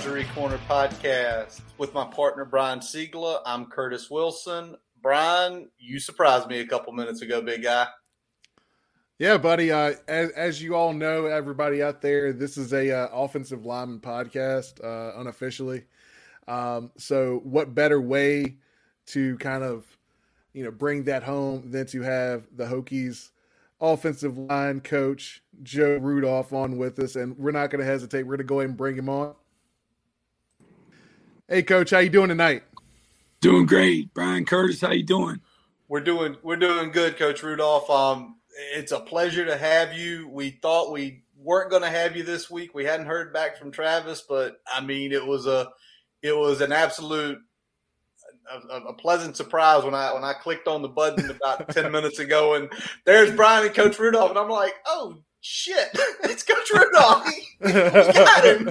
Boundary Corner podcast with my partner Brian Siegler. I'm Curtis Wilson. Brian, you surprised me a couple minutes ago, big guy. Yeah, buddy. Uh, as, as you all know, everybody out there, this is a uh, offensive lineman podcast, uh, unofficially. Um, so, what better way to kind of, you know, bring that home than to have the Hokies offensive line coach Joe Rudolph on with us, and we're not going to hesitate. We're going to go ahead and bring him on. Hey, coach, how you doing tonight? Doing great, Brian Curtis. How you doing? We're doing we're doing good, Coach Rudolph. Um, it's a pleasure to have you. We thought we weren't going to have you this week. We hadn't heard back from Travis, but I mean, it was a it was an absolute a, a, pleasant surprise when I when I clicked on the button about ten minutes ago, and there's Brian and Coach Rudolph, and I'm like, oh shit, it's Coach Rudolph. we got him.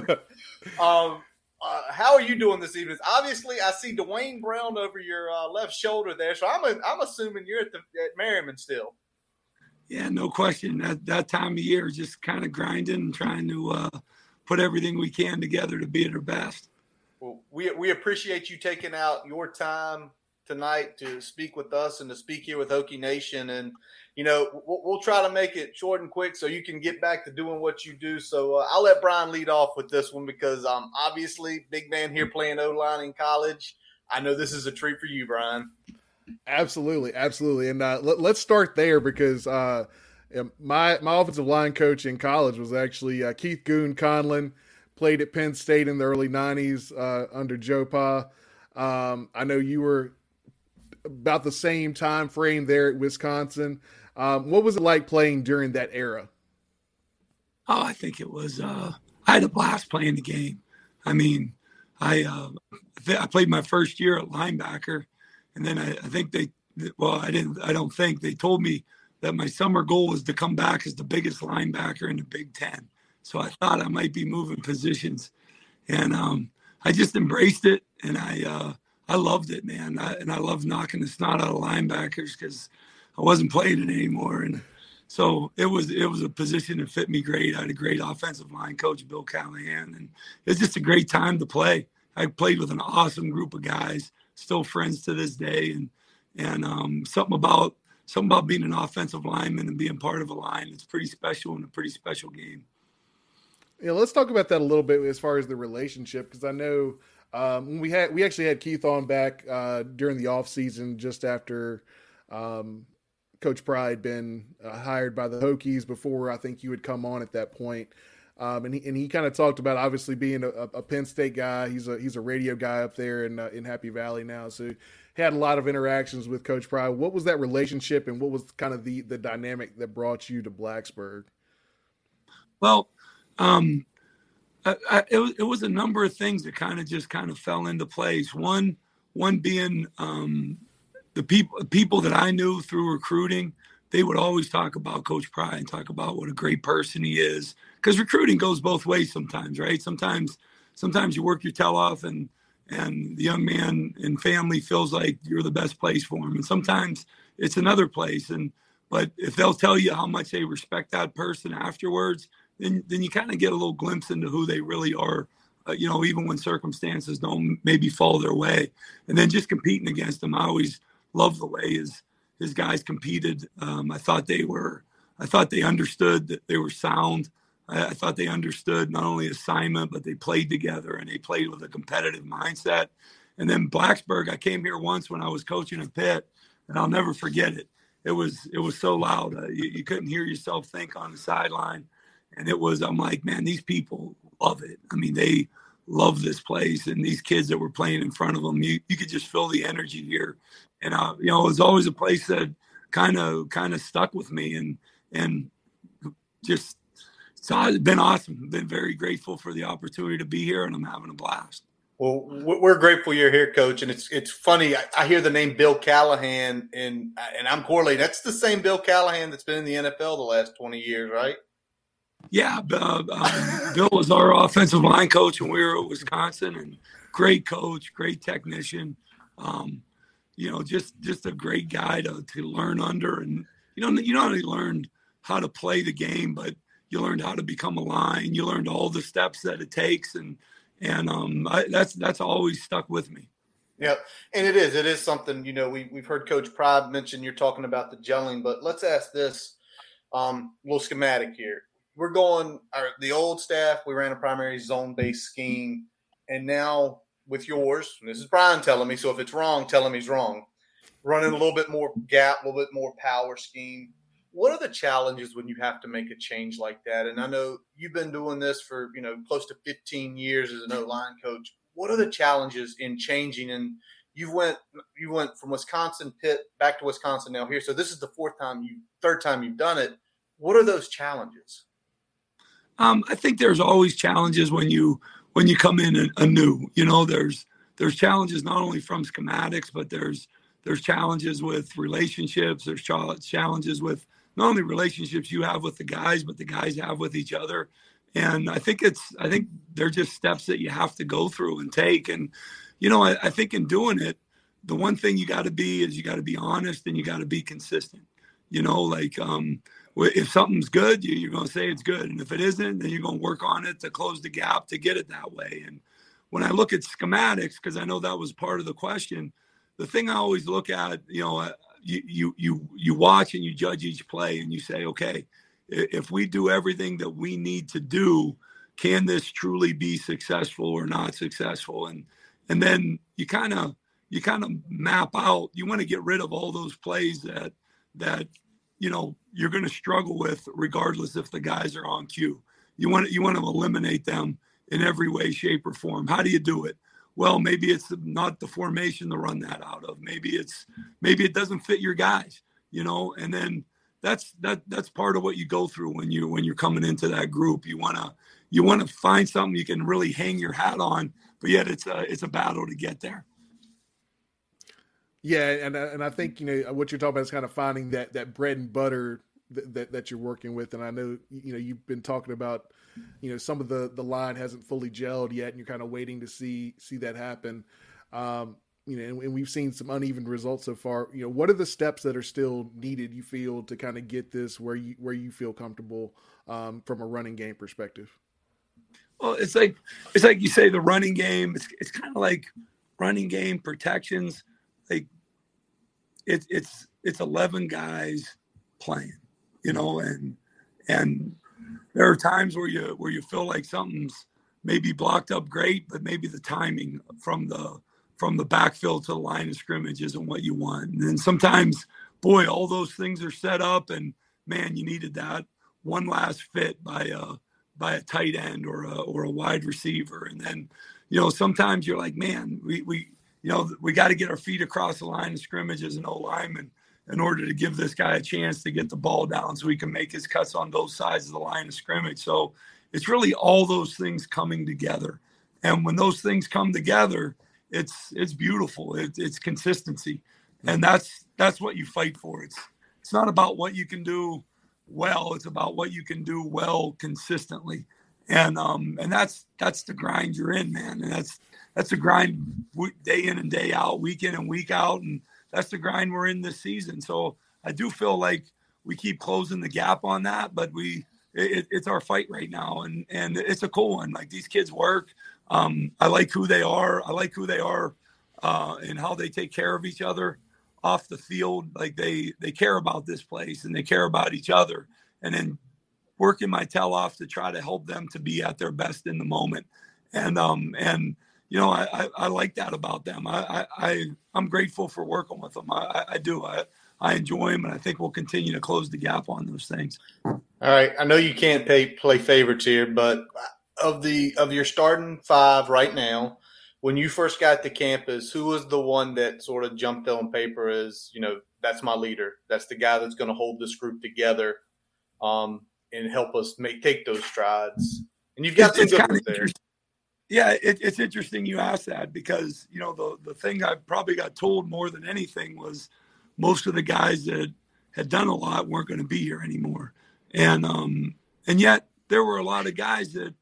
Um, uh, how are you doing this evening? Obviously, I see Duane Brown over your uh, left shoulder there, so I'm a, I'm assuming you're at the at Merryman still. Yeah, no question. That that time of year, just kind of grinding and trying to uh, put everything we can together to be at our best. Well, we we appreciate you taking out your time tonight to speak with us and to speak here with Hokie Nation. And you know, we'll, we'll try to make it short and quick so you can get back to doing what you do. So uh, I'll let Brian lead off with this one because um obviously big man here playing O line in college. I know this is a treat for you, Brian. Absolutely, absolutely, and uh, let, us start there because uh, my my offensive line coach in college was actually uh, Keith Goon Conlin. played at Penn State in the early 90s uh, under Joe Pa. Um, I know you were about the same time frame there at Wisconsin. Um, what was it like playing during that era? Oh, I think it was. Uh, I had a blast playing the game. I mean, I uh, I played my first year at linebacker, and then I, I think they. Well, I didn't. I don't think they told me that my summer goal was to come back as the biggest linebacker in the Big Ten. So I thought I might be moving positions, and um, I just embraced it, and I uh, I loved it, man. I, and I love knocking the snot out of linebackers because I wasn't playing it anymore, and so it was it was a position that fit me great. I had a great offensive line coach, Bill Callahan, and it was just a great time to play. I played with an awesome group of guys, still friends to this day, and and um, something about something about being an offensive lineman and being part of a line. It's pretty special and a pretty special game. Yeah, let's talk about that a little bit as far as the relationship because I know um, we had we actually had Keith on back uh, during the off season just after um, Coach had been uh, hired by the Hokies before I think you had come on at that point. Um, and he and he kind of talked about obviously being a, a, Penn State guy. He's a he's a radio guy up there in uh, in Happy Valley now, so he had a lot of interactions with Coach Pry. What was that relationship, and what was kind of the the dynamic that brought you to Blacksburg? Well, um, I, I, it, was, it was a number of things that kind of just kind of fell into place. One, one being um, the people people that I knew through recruiting, they would always talk about Coach Pry and talk about what a great person he is. Because recruiting goes both ways sometimes, right? Sometimes, sometimes you work your tail off, and and the young man and family feels like you're the best place for him, and sometimes it's another place. And but if they'll tell you how much they respect that person afterwards, then then you kind of get a little glimpse into who they really are. Uh, you know, even when circumstances don't maybe fall their way, and then just competing against them. I always love the way his his guys competed. Um, I thought they were, I thought they understood that they were sound. I, I thought they understood not only assignment, but they played together and they played with a competitive mindset. And then Blacksburg, I came here once when I was coaching at Pitt, and I'll never forget it. It was it was so loud, uh, you, you couldn't hear yourself think on the sideline and it was i'm like man these people love it i mean they love this place and these kids that were playing in front of them you, you could just feel the energy here and uh, you know it was always a place that kind of kind of stuck with me and and just it's been awesome been very grateful for the opportunity to be here and i'm having a blast well, we're grateful you're here, Coach. And it's it's funny. I, I, hear the name Bill Callahan, and and I'm correlating. That's the same Bill Callahan that's been in the NFL the last 20 years, right? Yeah, uh, um, Bill was our offensive line coach when we were at Wisconsin, and great coach, great technician. Um, you know, just just a great guy to, to learn under, and you know, you not only learned how to play the game, but you learned how to become a line, you learned all the steps that it takes, and and um, I, that's that's always stuck with me. Yep, and it is it is something you know we we've heard Coach Pry mention you're talking about the gelling, but let's ask this um, little schematic here. We're going our the old staff. We ran a primary zone based scheme, and now with yours, this is Brian telling me. So if it's wrong, tell him he's wrong. Running a little bit more gap, a little bit more power scheme. What are the challenges when you have to make a change like that? And I know you've been doing this for you know close to 15 years as an O line coach. What are the challenges in changing? And you went you went from Wisconsin Pitt back to Wisconsin now here. So this is the fourth time you third time you've done it. What are those challenges? Um, I think there's always challenges when you when you come in anew. You know, there's there's challenges not only from schematics, but there's there's challenges with relationships. There's challenges with not only relationships you have with the guys, but the guys have with each other. And I think it's I think they're just steps that you have to go through and take. And you know, I, I think in doing it, the one thing you got to be is you got to be honest and you got to be consistent. You know, like um, if something's good, you, you're going to say it's good, and if it isn't, then you're going to work on it to close the gap to get it that way. And when I look at schematics, because I know that was part of the question, the thing I always look at, you know, uh, you you you you watch and you judge each play, and you say, okay, if we do everything that we need to do, can this truly be successful or not successful? And and then you kind of you kind of map out. You want to get rid of all those plays that that you know you're going to struggle with regardless if the guys are on cue. You want you want to eliminate them in every way, shape, or form. How do you do it? Well, maybe it's not the formation to run that out of. Maybe it's maybe it doesn't fit your guys, you know. And then that's that that's part of what you go through when you when you're coming into that group. You wanna you want to find something you can really hang your hat on, but yet it's a it's a battle to get there. Yeah, and and I think you know what you're talking about is kind of finding that that bread and butter that, that, that you're working with, and I know you know you've been talking about you know some of the the line hasn't fully gelled yet, and you're kind of waiting to see see that happen. Um, you know, and, and, we've seen some uneven results so far. You know, what are the steps that are still needed? You feel to kind of get this where you where you feel comfortable um, from a running game perspective. Well, it's like it's like you say the running game. It's it's kind of like running game protections it's it's it's 11 guys playing you know and and there are times where you where you feel like something's maybe blocked up great but maybe the timing from the from the backfield to the line of scrimmage isn't what you want. And then sometimes boy all those things are set up and man you needed that one last fit by a by a tight end or a or a wide receiver. And then you know sometimes you're like man we we you know, we got to get our feet across the line of scrimmage as an O lineman in order to give this guy a chance to get the ball down so he can make his cuts on both sides of the line of scrimmage. So it's really all those things coming together. And when those things come together, it's it's beautiful. It, it's consistency. And that's that's what you fight for. It's it's not about what you can do well, it's about what you can do well consistently. And um and that's that's the grind you're in, man. And that's that's a grind day in and day out, week in and week out, and that's the grind we're in this season. So I do feel like we keep closing the gap on that, but we it, it's our fight right now, and and it's a cool one. Like these kids work. Um, I like who they are. I like who they are, uh, and how they take care of each other off the field. Like they they care about this place and they care about each other, and then working my tail off to try to help them to be at their best in the moment. And um and you know, I, I, I, like that about them. I, I, I'm grateful for working with them. I, I do. I, I enjoy them, and I think we'll continue to close the gap on those things. All right. I know you can't pay, play favorites here, but of the of your starting five right now, when you first got to campus, who was the one that sort of jumped on paper as you know that's my leader? That's the guy that's going to hold this group together um, and help us make take those strides. And you've got it's, some good there. Yeah, it, it's interesting you asked that because you know the the thing I probably got told more than anything was most of the guys that had done a lot weren't going to be here anymore, and um and yet there were a lot of guys that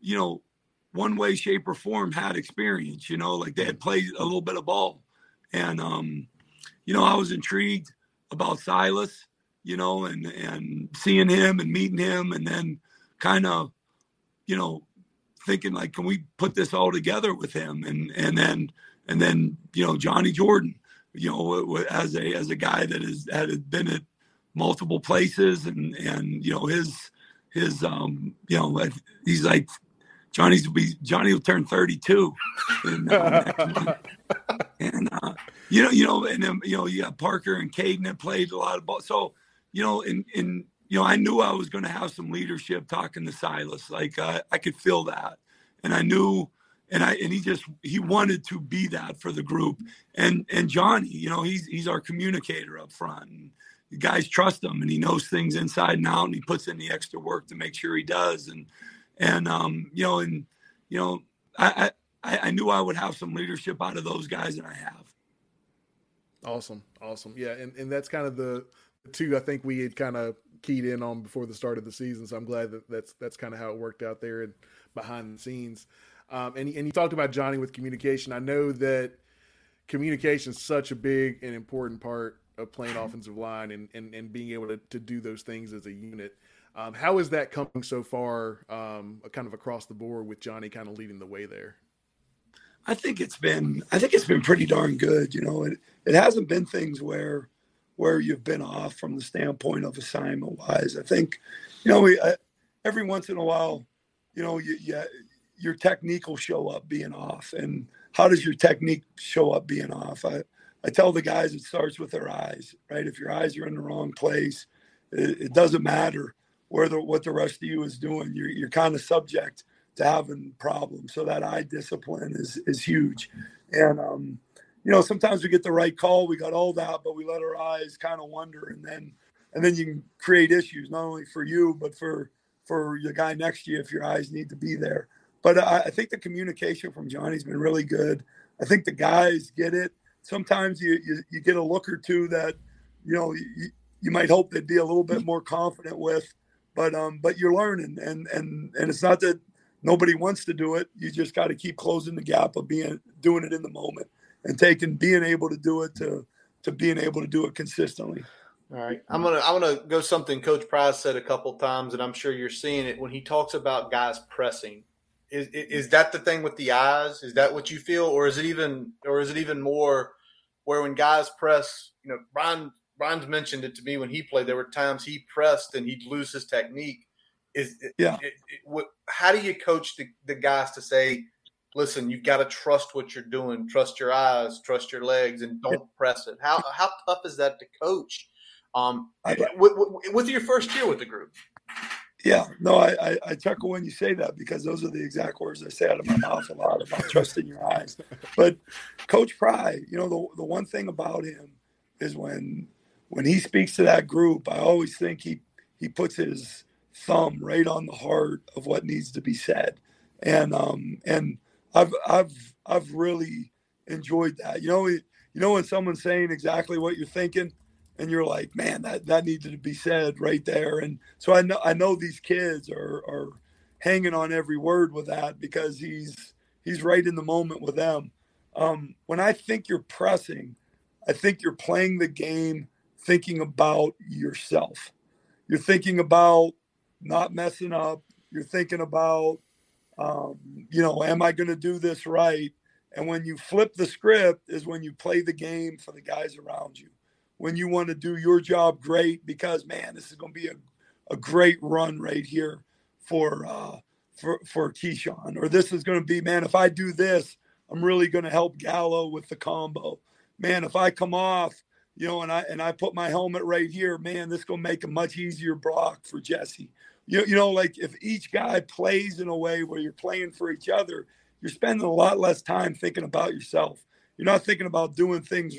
you know one way, shape, or form had experience. You know, like they had played a little bit of ball, and um you know I was intrigued about Silas. You know, and and seeing him and meeting him, and then kind of, you know, thinking like, can we put this all together with him? And and then and then you know Johnny Jordan, you know, as a as a guy that has had been at multiple places, and and you know his his um you know he's like Johnny's will be Johnny will turn 32 in, uh, and uh, you know you know and then you know you got Parker and Caden that played a lot of ball so you know in in you know I knew I was going to have some leadership talking to Silas. Like uh, I could feel that. And I knew and I and he just he wanted to be that for the group. And and Johnny you know he's he's our communicator up front. And the guys trust him and he knows things inside and out and he puts in the extra work to make sure he does. And and um, you know, and you know, I, I I knew I would have some leadership out of those guys, and I have. Awesome, awesome, yeah, and and that's kind of the two I think we had kind of keyed in on before the start of the season. So I'm glad that that's that's kind of how it worked out there and behind the scenes. Um, and and you talked about Johnny with communication. I know that communication is such a big and important part of playing offensive line and, and, and being able to, to do those things as a unit. Um, how is that coming so far, um, kind of across the board with Johnny kind of leading the way there? I think it's been I think it's been pretty darn good. You know, it it hasn't been things where where you've been off from the standpoint of assignment wise. I think, you know, we I, every once in a while, you know, you, you, your technique will show up being off. And how does your technique show up being off? I, I tell the guys it starts with their eyes, right? If your eyes are in the wrong place, it, it doesn't matter where the what the rest of you is doing. You're you're kind of subject to having problems. So that eye discipline is is huge. And um, you know, sometimes we get the right call, we got all that, but we let our eyes kind of wander and then and then you can create issues not only for you but for for the guy next to you if your eyes need to be there. But I, I think the communication from Johnny's been really good. I think the guys get it. Sometimes you you, you get a look or two that you know you, you might hope they'd be a little bit more confident with but um, but you're learning, and and and it's not that nobody wants to do it. You just got to keep closing the gap of being doing it in the moment and taking being able to do it to to being able to do it consistently. All right, I'm gonna I'm gonna go something Coach Pry said a couple times, and I'm sure you're seeing it when he talks about guys pressing. Is is that the thing with the eyes? Is that what you feel, or is it even or is it even more where when guys press? You know, Brian Brian's mentioned it to me when he played. There were times he pressed and he'd lose his technique. Is yeah. It, it, what, how do you coach the, the guys to say, listen, you've got to trust what you're doing, trust your eyes, trust your legs, and don't press it. How how tough is that to coach? Um, with, with, your first year with the group. Yeah, no, I, I, I, chuckle when you say that because those are the exact words I say out of my mouth a lot about trusting your eyes. But Coach Pry, you know, the, the one thing about him is when when he speaks to that group, I always think he he puts his thumb right on the heart of what needs to be said, and um and I've I've I've really enjoyed that. You know, you know when someone's saying exactly what you're thinking, and you're like, man, that that needed to be said right there. And so I know I know these kids are are hanging on every word with that because he's he's right in the moment with them. Um, when I think you're pressing, I think you're playing the game thinking about yourself. You're thinking about not messing up. You're thinking about, um, you know, am I going to do this right? And when you flip the script, is when you play the game for the guys around you. When you want to do your job great, because man, this is going to be a, a great run right here for uh, for for Keyshawn. Or this is going to be, man, if I do this, I'm really going to help Gallo with the combo. Man, if I come off you know, and I and I put my helmet right here, man, this gonna make a much easier block for Jesse. You, you know, like if each guy plays in a way where you're playing for each other, you're spending a lot less time thinking about yourself. You're not thinking about doing things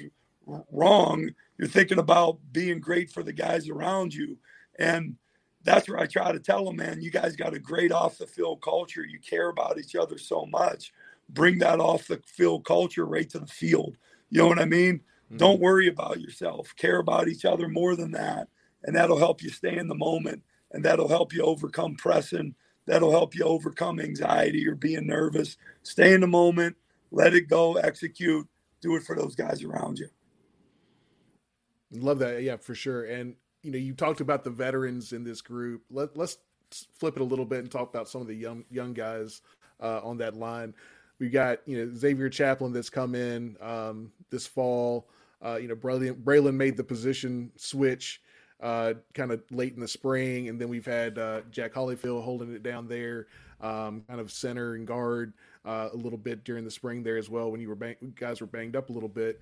wrong. You're thinking about being great for the guys around you. And that's where I try to tell them, man, you guys got a great off the field culture. You care about each other so much. Bring that off the field culture right to the field. You know what I mean? Mm-hmm. Don't worry about yourself. Care about each other more than that. And that'll help you stay in the moment and that'll help you overcome pressing. That'll help you overcome anxiety or being nervous. Stay in the moment, let it go, execute, do it for those guys around you. Love that. Yeah, for sure. And you know, you talked about the veterans in this group. Let, let's flip it a little bit and talk about some of the young young guys uh, on that line. We've got you know Xavier Chaplin that's come in um, this fall. Uh, you know, Braelin, Braelin made the position switch uh, kind of late in the spring, and then we've had uh, Jack Hollifield holding it down there, um, kind of center and guard uh, a little bit during the spring there as well when you were bang- guys were banged up a little bit.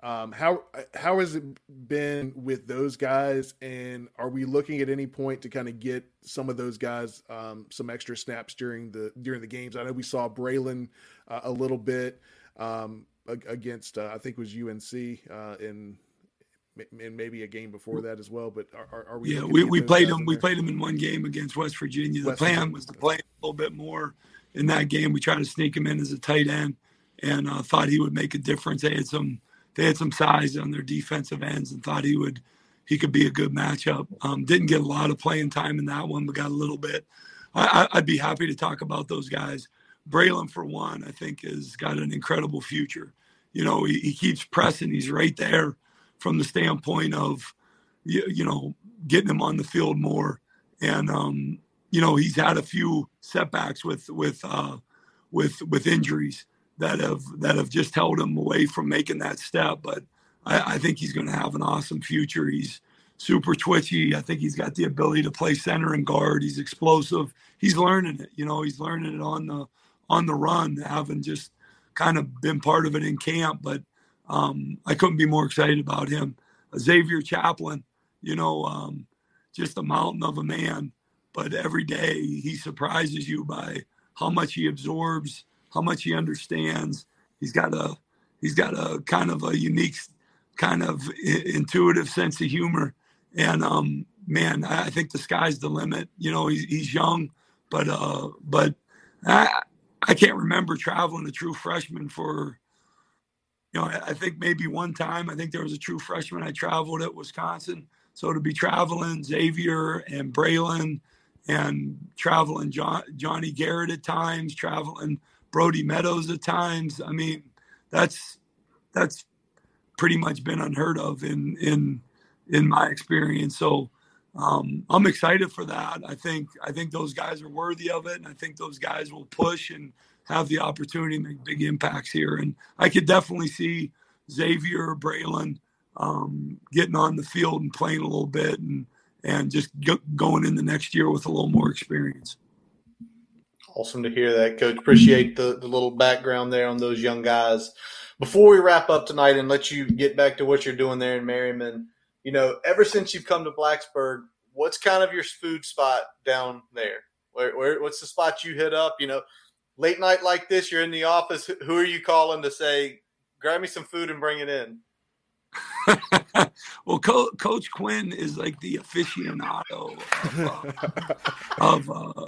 Um, how how has it been with those guys, and are we looking at any point to kind of get some of those guys um, some extra snaps during the during the games? I know we saw Braelin uh, a little bit um, against uh, I think it was UNC uh, in and maybe a game before that as well. But are, are we? Yeah, we, we played them. We played them in one game against West Virginia. The West plan Virginia. was to play a little bit more in that game. We tried to sneak him in as a tight end, and uh, thought he would make a difference. They had some they had some size on their defensive ends and thought he would he could be a good matchup. Um, didn't get a lot of playing time in that one, but got a little bit. I, would be happy to talk about those guys. Braelin, for one, I think has got an incredible future. You know, he, he keeps pressing. He's right there from the standpoint of, you, you know, getting him on the field more. And um, you know, he's had a few setbacks with with uh, with with injuries that have that have just held him away from making that step. But I, I think he's going to have an awesome future. He's super twitchy. I think he's got the ability to play center and guard. He's explosive. He's learning it. You know, he's learning it on the on the run, having just kind of been part of it in camp. But um, I couldn't be more excited about him. Xavier Chaplin, you know, um, just a mountain of a man. But every day he surprises you by how much he absorbs, how much he understands. He's got a he's got a kind of a unique kind of intuitive sense of humor and um man i think the sky's the limit you know he's, he's young but uh but i i can't remember traveling a true freshman for you know i think maybe one time i think there was a true freshman i traveled at wisconsin so to be traveling xavier and braylon and traveling John, johnny garrett at times traveling Brody Meadows at times. I mean, that's that's pretty much been unheard of in in in my experience. So um, I'm excited for that. I think I think those guys are worthy of it, and I think those guys will push and have the opportunity to make big impacts here. And I could definitely see Xavier Braelin um, getting on the field and playing a little bit, and and just going in the next year with a little more experience. Awesome to hear that, Coach. Appreciate the, the little background there on those young guys. Before we wrap up tonight and let you get back to what you're doing there in Merryman, you know, ever since you've come to Blacksburg, what's kind of your food spot down there? Where, where what's the spot you hit up? You know, late night like this, you're in the office. Who are you calling to say, grab me some food and bring it in? well, Co- Coach Quinn is like the aficionado of, uh, of uh,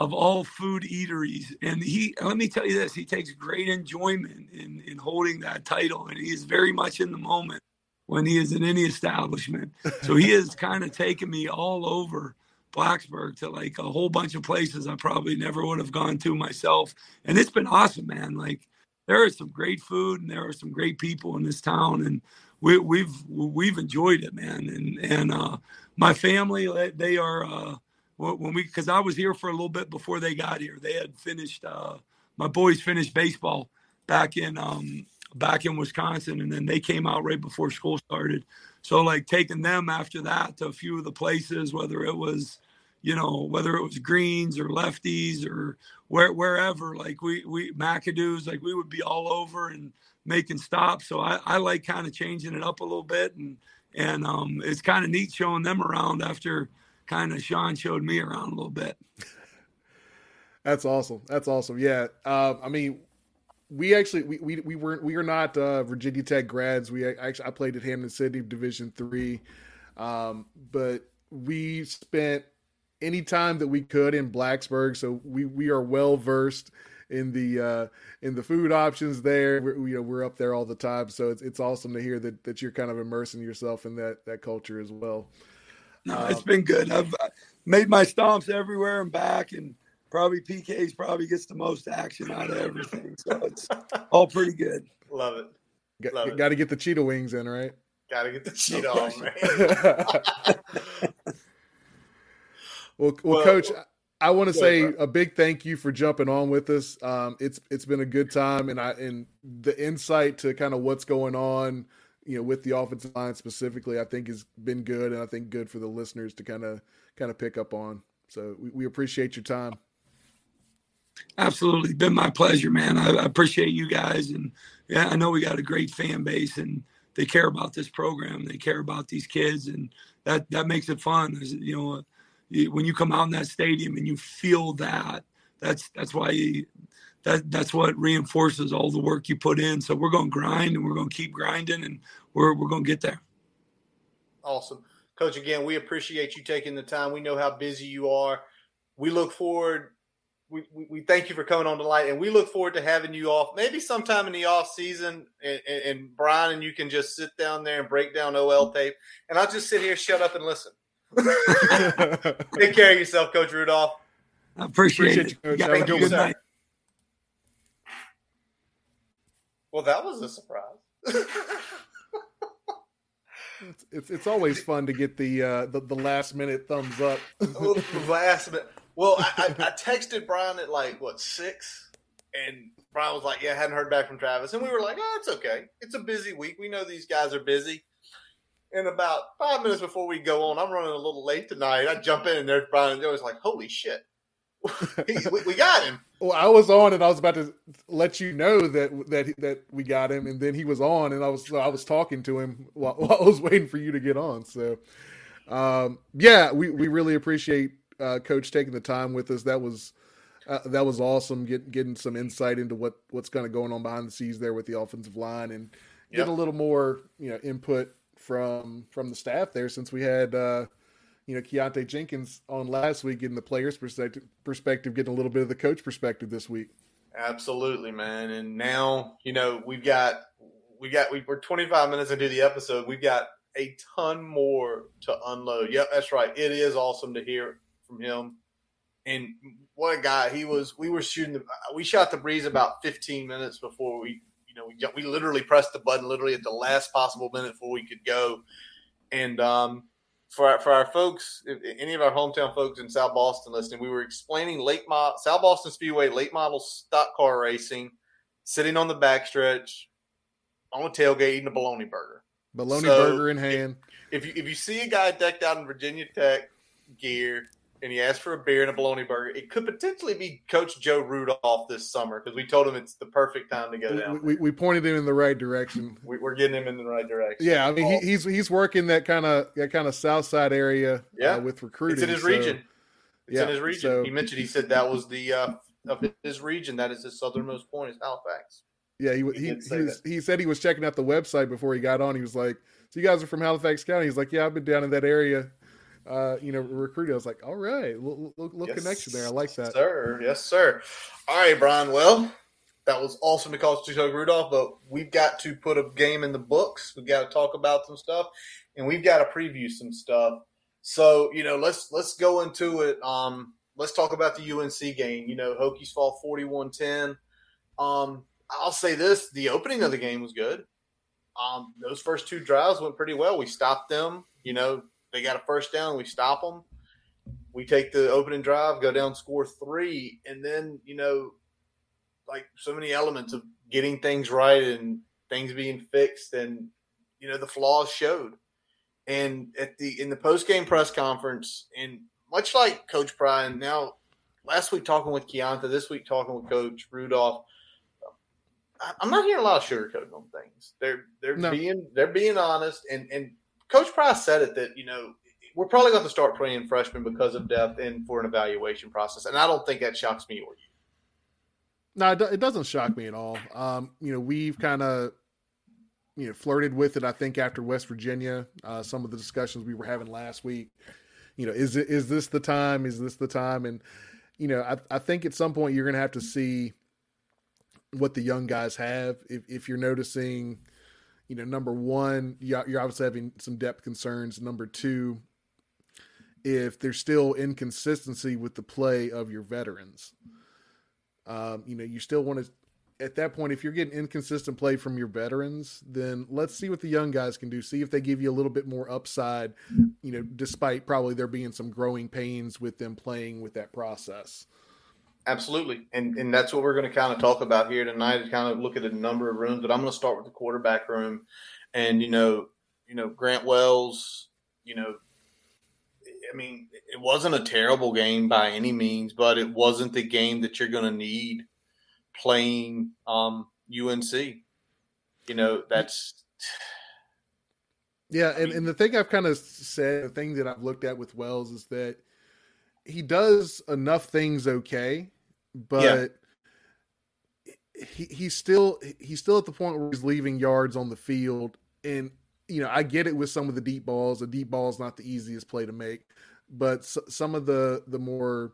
of all food eateries. And he, let me tell you this, he takes great enjoyment in, in holding that title. And he is very much in the moment when he is in any establishment. So he has kind of taken me all over Blacksburg to like a whole bunch of places I probably never would have gone to myself. And it's been awesome, man. Like there is some great food and there are some great people in this town. And we, we've, we've enjoyed it, man. And, and, uh, my family, they are, uh, when we because I was here for a little bit before they got here. They had finished uh, my boys finished baseball back in um, back in Wisconsin, and then they came out right before school started. So like taking them after that to a few of the places, whether it was you know whether it was greens or lefties or where, wherever like we we Macado's like we would be all over and making stops so i, I like kind of changing it up a little bit and and um, it's kind of neat showing them around after kind of Sean showed me around a little bit. That's awesome. That's awesome. Yeah. Uh, I mean, we actually we, we, we weren't we are not uh, Virginia Tech grads. We actually I played at Hampden-Sydney Division three, um, but we spent any time that we could in Blacksburg, so we we are well versed in the uh, in the food options there. We're, you know, we're up there all the time, so it's it's awesome to hear that that you're kind of immersing yourself in that that culture as well. No, it's been good. I've made my stomps everywhere and back, and probably PK's probably gets the most action out of everything. So it's all pretty good. Love it. Got, got to get the cheetah wings in, right? Gotta get the sheet no off, man. well, well, well, coach, I want to say a big thank you for jumping on with us. Um, it's it's been a good time, and I and the insight to kind of what's going on, you know, with the offensive line specifically, I think has been good, and I think good for the listeners to kind of kind of pick up on. So we, we appreciate your time. Absolutely, been my pleasure, man. I, I appreciate you guys, and yeah, I know we got a great fan base, and they care about this program, they care about these kids, and that that makes it fun. You know when you come out in that stadium and you feel that, that's that's why you, that that's what reinforces all the work you put in. So we're going to grind and we're going to keep grinding and we're we're going to get there. Awesome, Coach. Again, we appreciate you taking the time. We know how busy you are. We look forward. We, we, thank you for coming on the light, and we look forward to having you off maybe sometime in the off season. And, and Brian and you can just sit down there and break down OL tape, and I'll just sit here, shut up, and listen. Take care of yourself, Coach Rudolph. I appreciate, appreciate it. You, Coach. Have a good night. Well, that was a surprise. it's, it's, it's always fun to get the uh, the, the last minute thumbs up. last minute. Well, I, I, I texted Brian at like what six, and Brian was like, "Yeah, I hadn't heard back from Travis," and we were like, "Oh, it's okay. It's a busy week. We know these guys are busy." And about five minutes before we go on, I'm running a little late tonight. I jump in and there's Brian and Joey's like, holy shit. we, we, got him. Well, I was on and I was about to let you know that that that we got him, and then he was on, and I was I was talking to him while, while I was waiting for you to get on. So, um, yeah, we, we really appreciate uh, Coach taking the time with us. That was uh, that was awesome. Getting getting some insight into what what's kind of going on behind the scenes there with the offensive line, and getting yep. a little more you know input from from the staff there since we had uh, you know Keonta Jenkins on last week, getting the players' perspective, perspective, getting a little bit of the coach perspective this week. Absolutely, man. And now you know we've got we got we, we're 25 minutes into the episode. We've got a ton more to unload. Yep, that's right. It is awesome to hear from him. And what a guy he was. We were shooting. The, we shot the breeze about 15 minutes before we know, we, we literally pressed the button literally at the last possible minute before we could go. And um, for our, for our folks, any of our hometown folks in South Boston listening, we were explaining late model South Boston Speedway late model stock car racing, sitting on the backstretch on a tailgate eating a bologna burger. Bologna so burger in hand. If, if you if you see a guy decked out in Virginia Tech gear and he asked for a beer and a bologna burger, it could potentially be Coach Joe Rudolph this summer because we told him it's the perfect time to go down. We, we, pointed him in the right direction. We, are getting him in the right direction. Yeah, I mean he, he's he's working that kind of that kind of South Side area. Uh, yeah, uh, with recruiting. It's in his so, region. It's yeah, in his region. So, he mentioned he said that was the uh, of his region. That is his southernmost point is Halifax. Yeah, he he he, he, was, he said he was checking out the website before he got on. He was like, "So you guys are from Halifax County?" He's like, "Yeah, I've been down in that area." Uh, you know, recruiting. I was like, all right, little, little yes, connection there. I like that. Sir, yes, sir. All right, Brian. Well, that was awesome to call Tug Rudolph, but we've got to put a game in the books. We've got to talk about some stuff, and we've got to preview some stuff. So, you know, let's let's go into it. Um, let's talk about the UNC game. You know, Hokies fall 41-10. Um, I'll say this: the opening of the game was good. Um, those first two drives went pretty well. We stopped them. You know, they got a first down, we stop them. We take the opening drive, go down, score three, and then you know, like so many elements of getting things right and things being fixed, and you know the flaws showed. And at the in the post game press conference, and much like Coach Pry, now last week talking with Keonta, this week talking with Coach Rudolph. I'm not hearing a lot of sugarcoating on things. They're they're no. being they're being honest, and and Coach Pry said it that you know we're probably going to start playing freshmen because of depth and for an evaluation process, and I don't think that shocks me or you. No, it doesn't shock me at all. Um, you know, we've kind of you know flirted with it. I think after West Virginia, uh, some of the discussions we were having last week. You know, is it is this the time? Is this the time? And you know, I, I think at some point you're going to have to see what the young guys have. If if you're noticing you know, number one, you're obviously having some depth concerns. Number two, if there's still inconsistency with the play of your veterans, um, you know, you still want to at that point, if you're getting inconsistent play from your veterans, then let's see what the young guys can do. See if they give you a little bit more upside, you know, despite probably there being some growing pains with them playing with that process. Absolutely. And and that's what we're going to kind of talk about here tonight is kind of look at a number of rooms, but I'm going to start with the quarterback room. And you know, you know, Grant Wells, you know, I mean, it wasn't a terrible game by any means, but it wasn't the game that you're going to need playing um, UNC. You know, that's. Yeah, and, and the thing I've kind of said, the thing that I've looked at with Wells is that he does enough things okay, but yeah. he he's still he's still at the point where he's leaving yards on the field, and you know I get it with some of the deep balls. A deep ball is not the easiest play to make, but some of the the more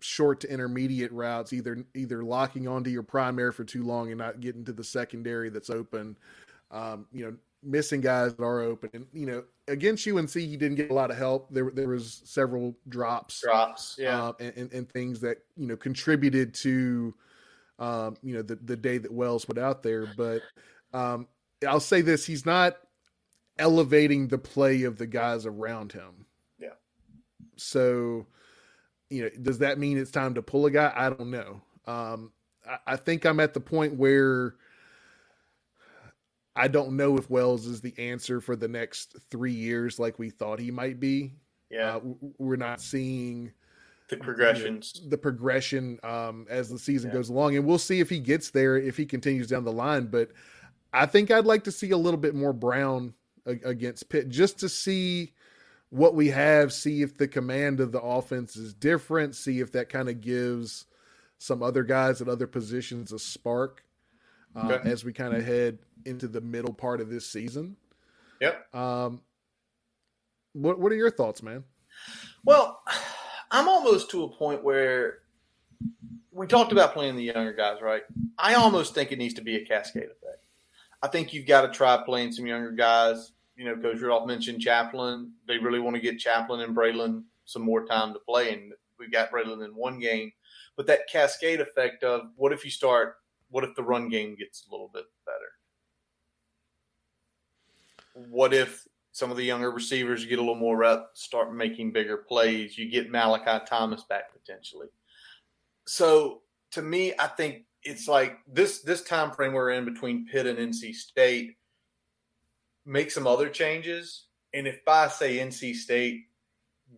short to intermediate routes, either either locking onto your primary for too long and not getting to the secondary that's open. Um, you know, missing guys that are open, and you know, against UNC, he didn't get a lot of help. There, there was several drops, drops, yeah, uh, and, and, and, things that you know contributed to, um, you know, the the day that Wells put out there. But um, I'll say this: he's not elevating the play of the guys around him. Yeah. So you know, does that mean it's time to pull a guy? I don't know. Um, I, I think I'm at the point where I don't know if Wells is the answer for the next three years, like we thought he might be. Yeah, uh, we're not seeing the progressions, you know, the progression um, as the season yeah. goes along, and we'll see if he gets there if he continues down the line. But I think I'd like to see a little bit more Brown against Pitt just to see what we have, see if the command of the offense is different, see if that kind of gives some other guys at other positions a spark uh, okay. as we kind of head into the middle part of this season. Yep. Um, what What are your thoughts, man? Well, I'm almost to a point where we talked about playing the younger guys, right? I almost think it needs to be a cascade effect. I think you've got to try playing some younger guys you know, Coach Rudolph mentioned Chaplin. They really want to get Chaplin and Braelin some more time to play, and we got Braelin in one game. But that cascade effect of what if you start? What if the run game gets a little bit better? What if some of the younger receivers get a little more rep, start making bigger plays? You get Malachi Thomas back potentially. So to me, I think it's like this this time frame we're in between Pitt and NC State make some other changes. And if by say NC State,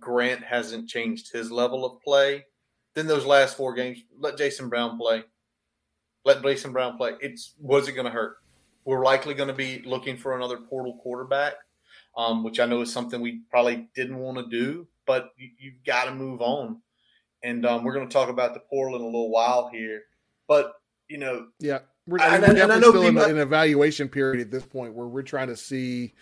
Grant hasn't changed his level of play, then those last four games, let Jason Brown play. Let Jason Brown play. It's was it going to hurt? We're likely going to be looking for another portal quarterback, um, which I know is something we probably didn't want to do, but you, have got to move on. And um, we're going to talk about the portal in a little while here. But you know, yeah, we're, I, we're and I know still in an evaluation period at this point where we're trying to see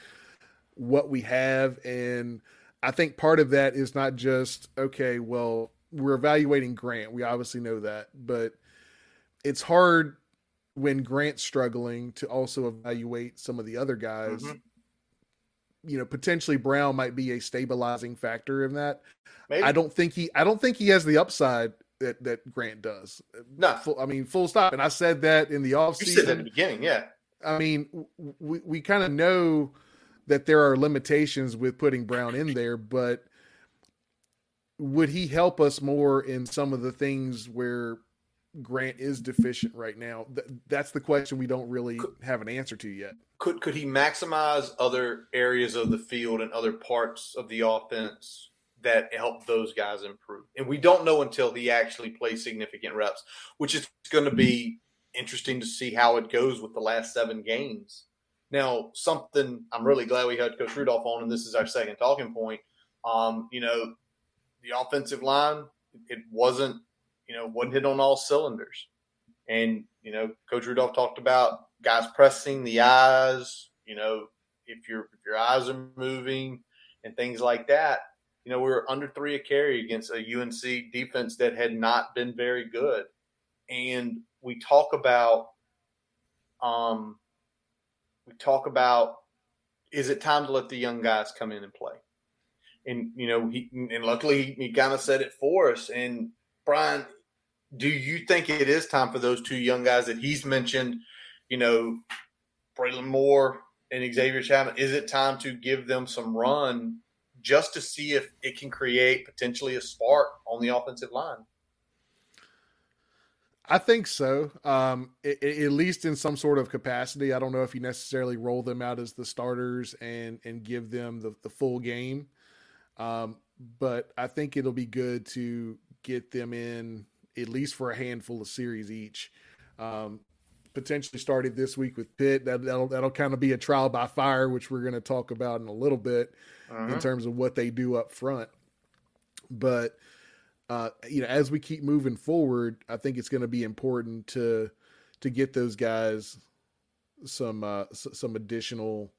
what we have, and I think part of that is not just okay. Well, we're evaluating Grant. We obviously know that, but it's hard when Grant's struggling to also evaluate some of the other guys. Mm-hmm. You know, potentially Brown might be a stabilizing factor in that. Maybe. I don't think he. I don't think he has the upside that that Grant does. No, full, I mean full stop. And I said that in the offseason. You said at the beginning, yeah. I mean, we we kind of know that there are limitations with putting Brown in there, but would he help us more in some of the things where Grant is deficient right now? That's the question we don't really have an answer to yet. Could could he maximize other areas of the field and other parts of the offense that help those guys improve. And we don't know until he actually plays significant reps, which is going to be interesting to see how it goes with the last seven games. Now, something I'm really glad we had Coach Rudolph on, and this is our second talking point. Um, you know, the offensive line, it wasn't, you know, wasn't hit on all cylinders. And, you know, Coach Rudolph talked about guys pressing the eyes, you know, if your if your eyes are moving and things like that you know, we were under three a carry against a UNC defense that had not been very good. And we talk about, um, we talk about, is it time to let the young guys come in and play? And, you know, he, and luckily he, he kind of said it for us. And Brian, do you think it is time for those two young guys that he's mentioned, you know, Braelin Moore and Xavier Chaplin? Is it time to give them some run just to see if it can create potentially a spark on the offensive line? I think so. Um, it, it, at least in some sort of capacity. I don't know if you necessarily roll them out as the starters and and give them the, the full game. Um, but I think it'll be good to get them in at least for a handful of series each. Um, potentially started this week with Pitt. That, that'll that'll kind of be a trial by fire, which we're going to talk about in a little bit uh-huh. in terms of what they do up front. But uh, you know, as we keep moving forward, I think it's going to be important to to get those guys some uh, some additional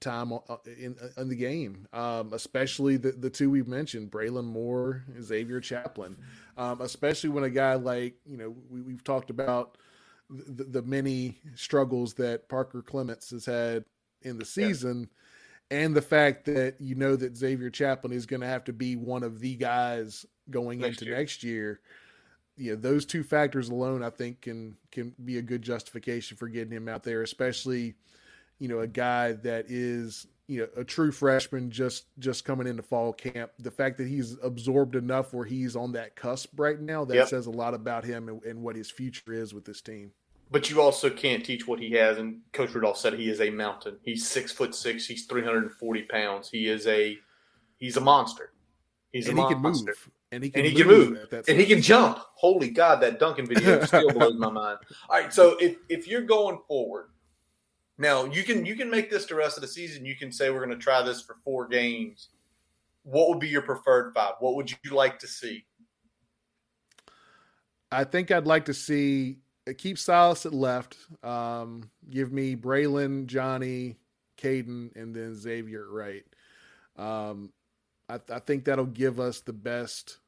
time uh, in, uh, in the game, um, especially the, the two we've mentioned, Braelin Moore, Xavier Chaplin, um, especially when a guy like, you know, we, we've talked about the, the, many struggles that Parker Clements has had in the season yeah. and the fact that you know that Xavier Chaplin is going to have to be one of the guys going next into year. next year. Yeah, those two factors alone, I think, can can be a good justification for getting him out there, especially – you know, a guy that is, you know, a true freshman just just coming into fall camp. The fact that he's absorbed enough where he's on that cusp right now, that yep. says a lot about him and, and, what his future is with this team. But you also can't teach what he has. And Coach Rudolph said he is a mountain. He's six foot six. He's three hundred and forty pounds. He is a he's a monster. He's and a he monster. Can move. And he can, and he move, can move. and he can jump. Holy God, that Duncan video still blows my mind. All right, so if if you're going forward, now you can you can make this the rest of the season. You can say we're going to try this for four games. What would be your preferred five? What would you like to see? I think I'd like to see uh, keep Silas at left. Um, give me Braelin, Johnny, Caden, and then Xavier at right. Um, I, I think that'll give us the best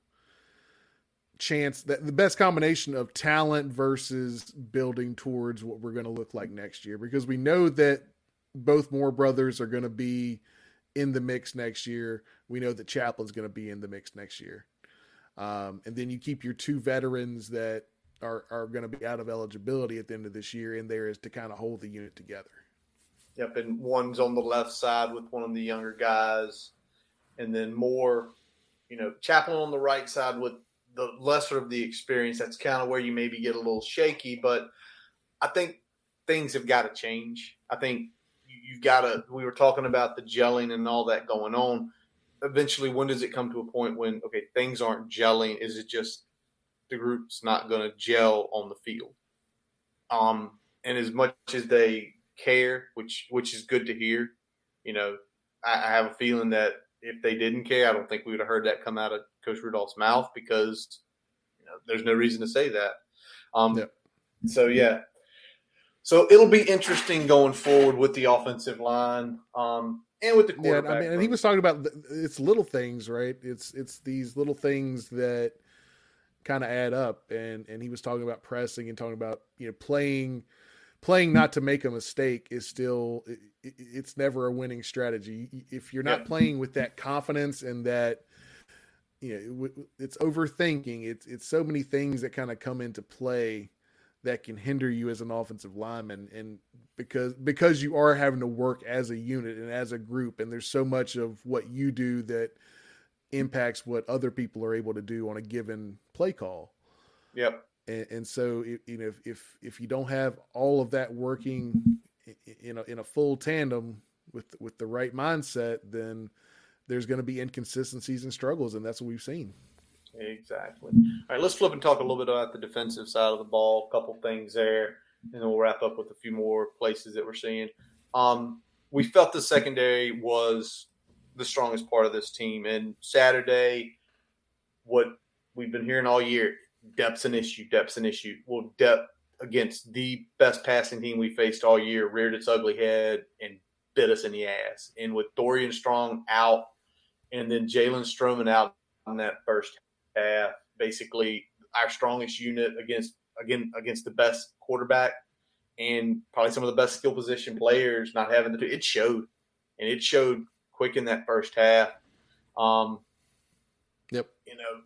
chance that the best combination of talent versus building towards what we're going to look like next year because we know that both Moore brothers are going to be in the mix next year. We know that Chaplin's going to be in the mix next year. Um, and then you keep your two veterans that are, are going to be out of eligibility at the end of this year in there is to kind of hold the unit together. Yep. And one's on the left side with one of the younger guys. And then more, you know, Chaplin on the right side with the lesser of the experience, that's kind of where you maybe get a little shaky. But I think things have got to change. I think you've got to. We were talking about the gelling and all that going on. Eventually, when does it come to a point when okay, things aren't gelling? Is it just the group's not going to gel on the field? Um, and as much as they care, which which is good to hear, you know, I, I have a feeling that if they didn't care, I don't think we would have heard that come out of Coach Rudolph's mouth because you know, there's no reason to say that. Um, So yeah, so it'll be interesting going forward with the offensive line um, and with the quarterback. Yeah, I mean, and he was talking about the, it's little things, right? It's it's these little things that kind of add up, and and he was talking about pressing and talking about you know playing playing not to make a mistake is still it, it's never a winning strategy. If you're not playing with that confidence and that you know it's overthinking. It's it's so many things that kind of come into play that can hinder you as an offensive lineman. And because because you are having to work as a unit and as a group and there's so much of what you do that impacts what other people are able to do on a given play call. Yep and, and so you know if, if if you don't have all of that working in a, in a full tandem with with the right mindset then there's going to be inconsistencies and struggles, and that's what we've seen. Exactly. All right, let's flip and talk a little bit about the defensive side of the ball. A couple things there, and then we'll wrap up with a few more places that we're seeing. Um, we felt the secondary was the strongest part of this team, and Saturday, what we've been hearing all year, depth's an issue. Depth's an issue. Well, depth against the best passing team we faced all year reared its ugly head and bit us in the ass. And with Dorian Strong out and then Jalen Stroman out in that first half. Basically, our strongest unit against again against the best quarterback and probably some of the best skill position players not having to do it showed, and it showed quick in that first half. Um, yep. You know,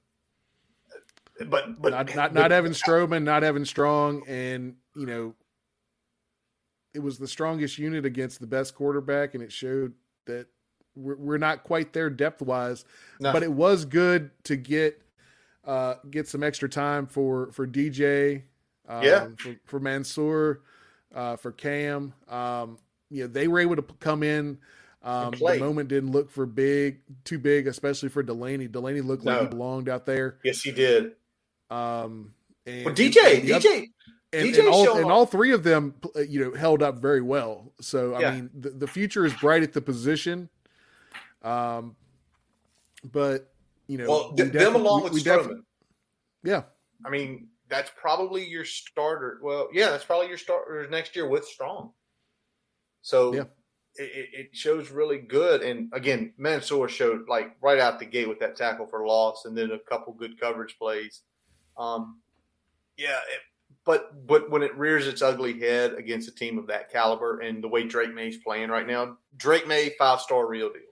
but but not not, not Evan Stroman, not Evan Strong, and you know, it was the strongest unit against the best quarterback, and it showed that we're, we're not quite there depth wise. No. But it was good to get uh, get some extra time for for DJ, um, yeah, for, for Mansoor, uh, for Cam. Um, you know, they were able to come in. Um, the moment didn't look for big, too big, especially for Delaney. Delaney looked no. like he belonged out there. Yes, he did. Um, and, well, DJ, and DJ, and, DJ and all, and all three of them, uh, you know, held up very well. So, I yeah. mean, the, the future is bright at the position. Um, but you know, well, we them along with we, Stroman. Yeah, I mean, that's probably your starter. Well, yeah, that's probably your starter next year with Strong. So yeah. it, it shows really good. And again, Mansoor showed like right out the gate with that tackle for loss, and then a couple good coverage plays. Um, yeah, it, but but when it rears its ugly head against a team of that caliber and the way Drake Maye's playing right now, Drake Maye five star real deal.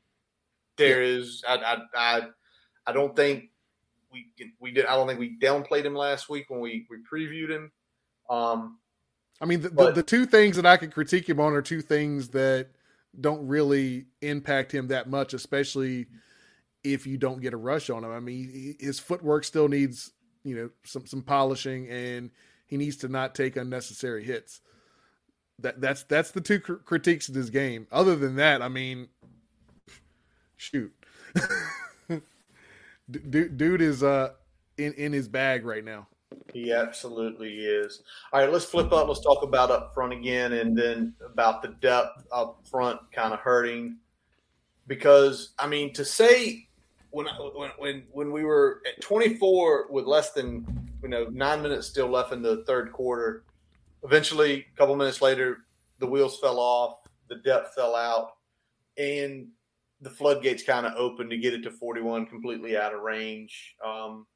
There yeah. is I, I I I don't think we we did I don't think we downplayed him last week when we we previewed him. Um, I mean, the, but, the, the two things that I could critique him on are two things that don't really impact him that much, especially if you don't get a rush on him. I mean, his footwork still needs you know some some polishing, and he needs to not take unnecessary hits. That that's that's the two cr- critiques of his game. Other than that, I mean, shoot, dude, dude is uh in in his bag right now. He absolutely is. All right, let's flip up. Let's talk about up front again, and then about the depth up front kind of hurting. Because I mean, to say when when when when we were at 24 with less than you know nine minutes still left in the third quarter, eventually a couple minutes later, the wheels fell off, the depth fell out, and the floodgates kind of opened to get it to 41 completely out of range. Um,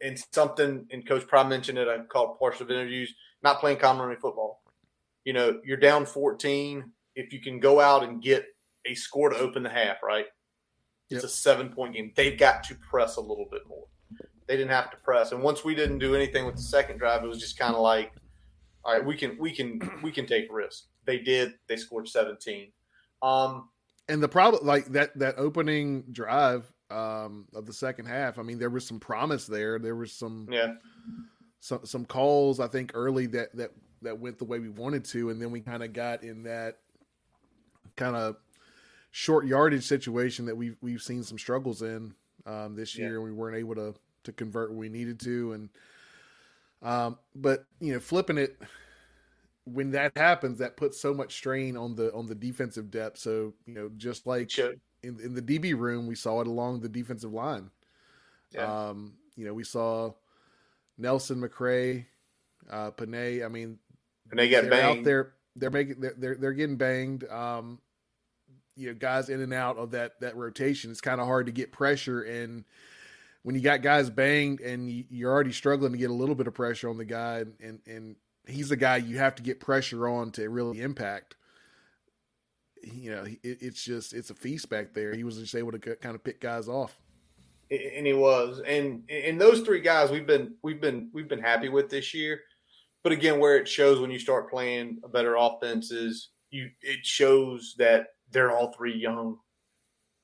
and something, and Coach Pry mentioned it, I called partial interviews, not playing common running football. You know, you're down 14. If you can go out and get a score to open the half, right? It's a seven point game. They've got to press a little bit more. They didn't have to press. And once we didn't do anything with the second drive, it was just kind of like, all right, we can we can we can take risks. They did. They scored 17. Um, and the problem, like that that opening drive um, of the second half, I mean, there was some promise there. There was some yeah some some calls I think early that that that went the way we wanted to, and then we kind of got in that kind of short yardage situation that we've we've seen some struggles in um, this year, and we weren't able to to convert when we needed to, and um, but you know, flipping it when that happens, that puts so much strain on the on the defensive depth. So you know, just like in, in the DB room, we saw it along the defensive line. Yeah. Um, you know, we saw Nelson McCray, uh, Panay. I mean, Panay got banged. out there. They're making they're, they're they're getting banged. Um, you know, guys in and out of that that rotation. It's kind of hard to get pressure and when you got guys banged and you're already struggling to get a little bit of pressure on the guy and and he's the guy you have to get pressure on to really impact. You know, it, it's just it's a feast back there. He was just able to kind of pick guys off. And he was, and and those three guys we've been we've been we've been happy with this year. But again, where it shows when you start playing a better offense is you it shows that they're all three young.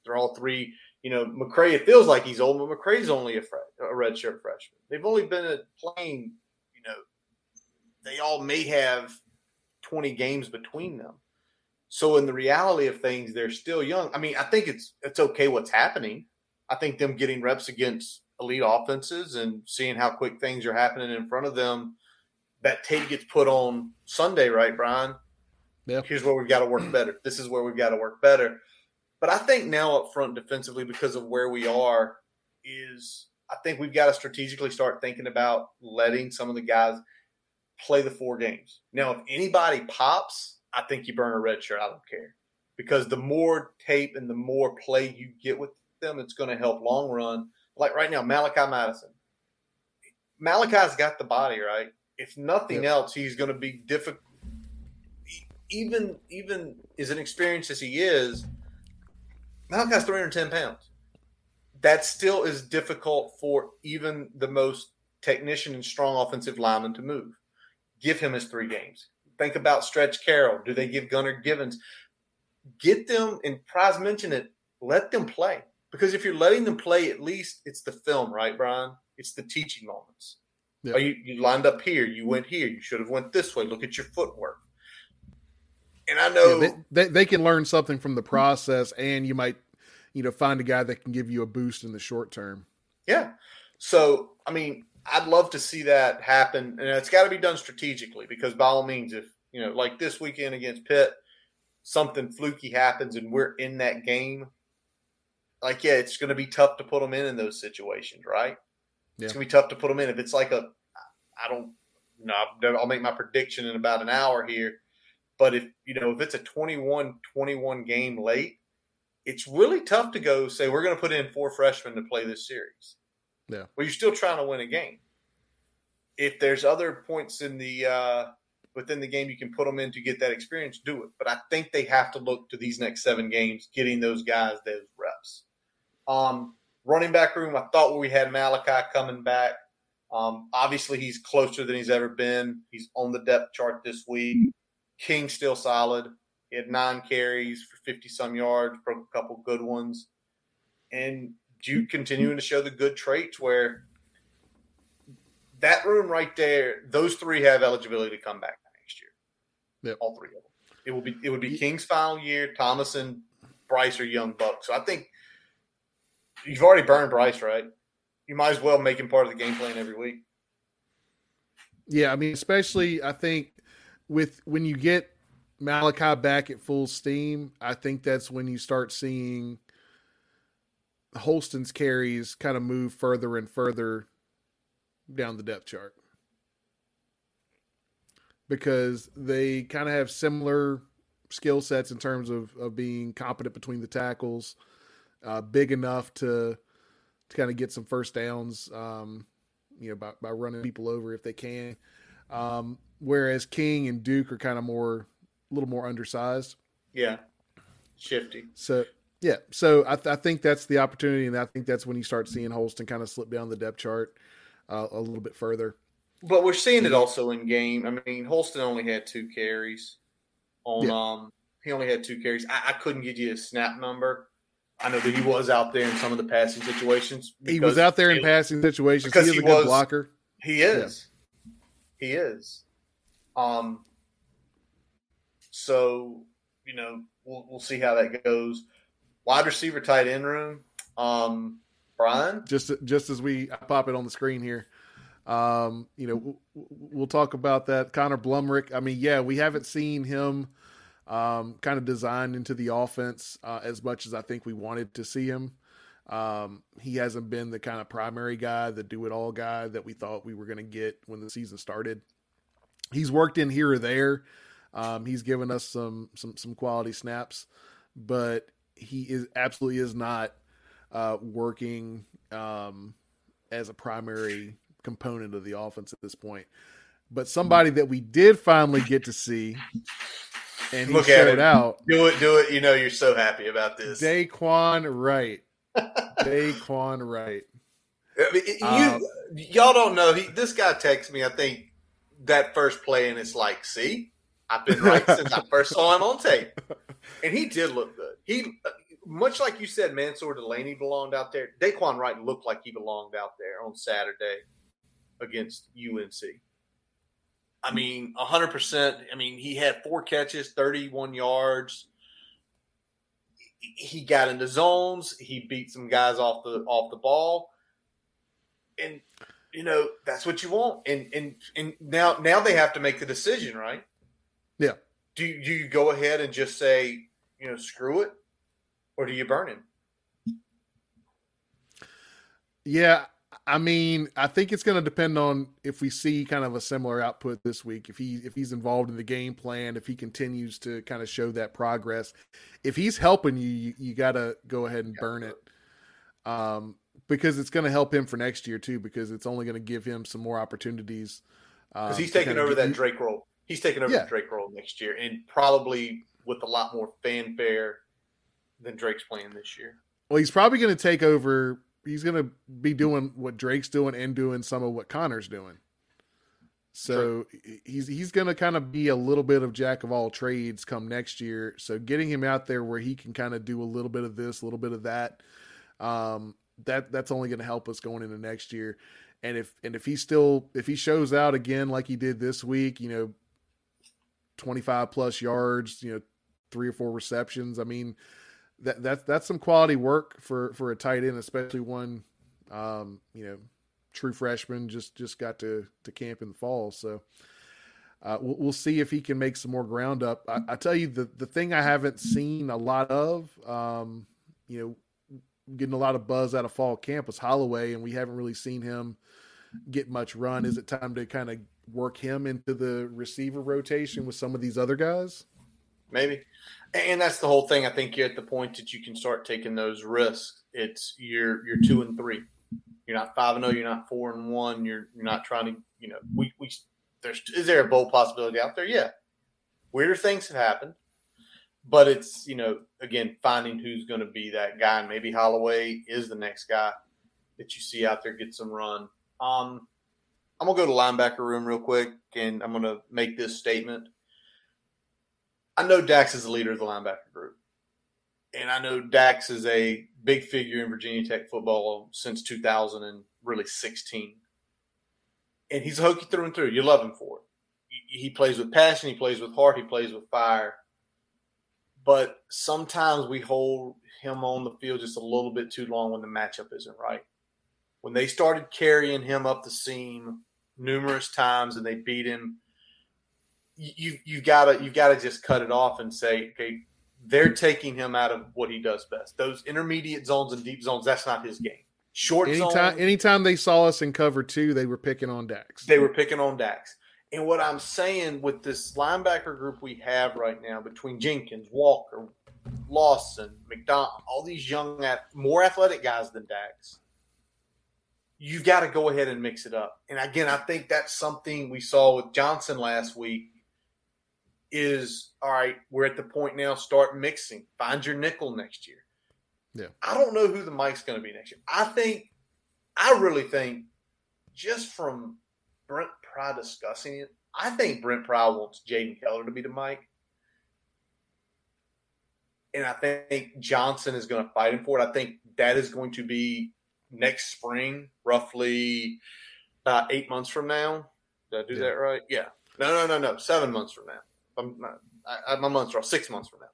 They're all three. You know, McCray. It feels like he's old, but McCray's only a, fre- a redshirt freshman. They've only been playing You know, they all may have 20 games between them. So in the reality of things, they're still young. I mean, I think it's it's okay what's happening. I think them getting reps against elite offenses and seeing how quick things are happening in front of them. That tape gets put on Sunday, right, Brian? Yeah. Here's where we've got to work better. This is where we've got to work better. But I think now up front defensively, because of where we are, is I think we've got to strategically start thinking about letting some of the guys – play the four games. Now, if anybody pops, I think you burn a red shirt. I don't care because the more tape and the more play you get with them, it's going to help long run. Like right now, Malachi Madison. Malachi's got the body, right? If nothing yep. else, he's going to be difficult. Even even as an experienced as he is, Malachi's 310 pounds. That still is difficult for even the most technician and strong offensive lineman to move. Give him his three games. Think about Stretch Carroll. Do they give Gunnar Givens? Get them, and Pry's mentioned it, let them play. Because if you're letting them play, at least it's the film, right, Brian? It's the teaching moments. Yep. you, you lined up here, you went here, you should have went this way. Look at your footwork. And I know yeah, they, they, they can learn something from the process, and you might, you know, find a guy that can give you a boost in the short term. Yeah. So, I mean, I'd love to see that happen, and it's got to be done strategically because, by all means, if you know, like this weekend against Pitt, something fluky happens and we're in that game, like yeah, it's going to be tough to put them in in those situations, right? Yeah. It's going to be tough to put them in if it's like a, I don't, know, I'll make my prediction in about an hour here, but if you know if it's a 21-21 game late, it's really tough to go say we're going to put in four freshmen to play this series. Yeah. Well, you're still trying to win a game. If there's other points in the uh, within the game you can put them in to get that experience, do it. But I think they have to look to these next seven games, getting those guys those reps. Um, running back room, I thought we had Malachi coming back. Um, obviously, he's closer than he's ever been. He's on the depth chart this week. King still solid. He had nine carries for 50 some yards, broke a couple good ones. And Duke continuing to show the good traits where that room right there, those three have eligibility to come back next year. Yep. All three of them. It will be it would be King's final year. Thomas and Bryce are young bucks. So I think you've already burned Bryce, right? You might as well make him part of the game plan every week. Yeah, I mean, especially I think with when you get Malachi back at full steam, I think that's when you start seeing Holston's carries kind of move further and further down the depth chart because they kind of have similar skill sets in terms of, of being competent between the tackles, uh, big enough to to kind of get some first downs, um, you know, by, by running people over if they can. Um, whereas King and Duke are kind of more, a little more undersized. Yeah, shifty. So yeah, so I, th- I, think that's the opportunity, and I think that's when you start seeing Holston kind of slip down the depth chart uh, a little bit further. But we're seeing it also in game. I mean, Holston only had two carries. On yeah. um, he only had two carries. I, I, couldn't give you a snap number. I know that he was out there in some of the passing situations. He was out there in passing situations. He is he a good was, blocker. He is. Yeah. He is. Um. So you know, we'll we'll see how that goes wide receiver tight end room. Um, Brian, just just as we pop it on the screen here, um, you know, we'll talk about that. Connor Blumrick. I mean, yeah, we haven't seen him um, kind of designed into the offense uh, as much as I think we wanted to see him. Um, he hasn't been the kind of primary guy, the do it all guy that we thought we were going to get when the season started. He's worked in here or there. Um, he's given us some some some quality snaps, but he is absolutely is not uh, working um, as a primary component of the offense at this point. But somebody that we did finally get to see, and he Look showed it. out. Do it, do it. You know, you're so happy about this. Daquan Wright. Daquan Wright. I mean, you, um, y'all don't know. He, this guy texts me. I think that first play, and it's like, see, I've been right since I first saw him on tape, and he did look good. He, uh, much like you said, Mansoor Delaney belonged out there. Daquan Wright looked like he belonged out there on Saturday against UNC. I mean, hundred percent. I mean, he had four catches, thirty-one yards. He got into zones. He beat some guys off the off the ball, and you know that's what you want. And and and now now they have to make the decision, right? Yeah. Do you, do you go ahead and just say, you know, screw it, or do you burn him? Yeah, I mean, I think it's going to depend on if we see kind of a similar output this week. If he if he's involved in the game plan, if he continues to kind of show that progress, if he's helping you, you, you got to go ahead and burn it, um, because it's going to help him for next year too. Because it's only going to give him some more opportunities. Because um, he's taking over that Drake role. He's taking over yeah. the Drake role next year, and probably with a lot more fanfare than Drake's playing this year. Well, he's probably going to take over he's gonna be doing what Drake's doing and doing some of what Connor's doing. So True. he's he's going to kind of be a little bit of jack of all trades come next year. So getting him out there where he can kind of do a little bit of this, a little bit of that, um, that that's only going to help us going into next year. And if and if he still if he shows out again like he did this week, you know, twenty five plus yards, you know, three or four receptions. I mean, that that's that's some quality work for for a tight end, especially one, um, you know true freshman, just just got to to camp in the fall. So uh, we'll, we'll, see if he can make some more ground up. I, I, tell you the the thing I haven't seen a lot of, um, you know, getting a lot of buzz out of fall camp was Holloway, and we haven't really seen him get much run. Is it time to kind of work him into the receiver rotation with some of these other guys? Maybe. And that's the whole thing. I think you're at the point that you can start taking those risks. It's you're you're two and three. You're not five and zero. Oh, you're not four and one. You're you're not trying to. You know, we we there's is there a bold possibility out there? Yeah, weirder things have happened, but it's you know again finding who's going to be that guy. And maybe Holloway is the next guy that you see out there get some run. Um, I'm gonna go to linebacker room real quick, and I'm gonna make this statement. I know Dax is the leader of the linebacker group and I know Dax is a big figure in Virginia Tech football since 2000 and really 16. And he's hokey through and through. You love him for it. He plays with passion. He plays with heart. He plays with fire. But sometimes we hold him on the field just a little bit too long when the matchup isn't right. When they started carrying him up the seam numerous times and they beat him, you you gotta you gotta just cut it off and say, okay, they're taking him out of what he does best. Those intermediate zones and deep zones, that's not his game. Short anytime, zone, anytime they saw us in cover two, they were picking on Dax. They were picking on Dax. And what I'm saying with this linebacker group we have right now between Jenkins, Walker, Lawson, McDonald, all these young, more athletic guys than Dax, you've got to go ahead and mix it up. And again, I think that's something we saw with Johnson last week is all right, we're at the point now, start mixing. Find your nickel next year. Yeah. I don't know who the mic's going to be next year. I think, I really think, just from Brent Pry discussing it, I think Brent Pry wants Jaden Keller to be the Mike. And I think Johnson is going to fight him for it. I think that is going to be next spring, roughly about eight months from now. Did I do yeah. that right? Yeah. No, no, no, no. Seven months from now. I'm not, I, my months are six months from now.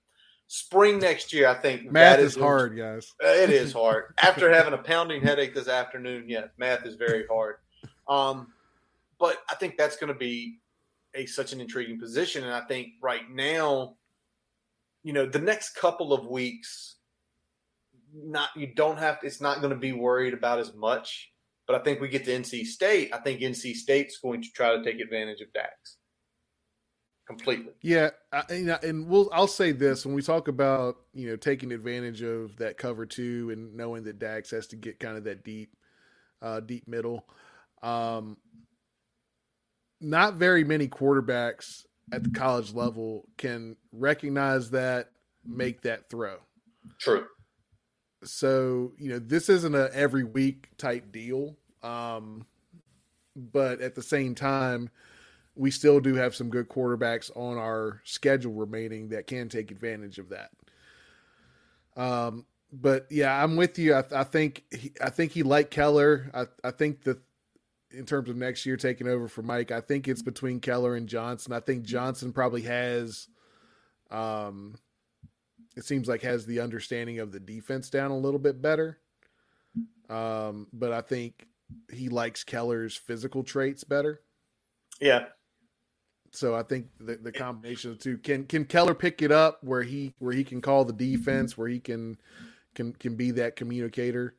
Spring next year, I think math is, is hard, guys. It is hard. After having a pounding headache this afternoon, yes, math is very hard. Um, but I think that's going to be a such an intriguing position, and I think right now, you know, the next couple of weeks, not you don't have. It's not going to be worried about as much. But I think we get to NC State. I think NC State's going to try to take advantage of Dax completely. Yeah, I, and we'll I'll say this when we talk about you know taking advantage of that cover two and knowing that Dax has to get kind of that deep, uh, deep middle. Um, not very many quarterbacks at the college level can recognize that, make that throw. True. So you know this isn't a every week type deal, um, but at the same time we still do have some good quarterbacks on our schedule remaining that can take advantage of that. Um, but yeah, I'm with you. I, I think he, I think he liked Keller. I, I think that in terms of next year taking over for Mike, I think it's between Keller and Johnson. I think Johnson probably has, um, it seems like has the understanding of the defense down a little bit better. Um, but I think he likes Keller's physical traits better. Yeah, so I think the, the combination of the two can can Keller pick it up where he where he can call the defense, where he can can can be that communicator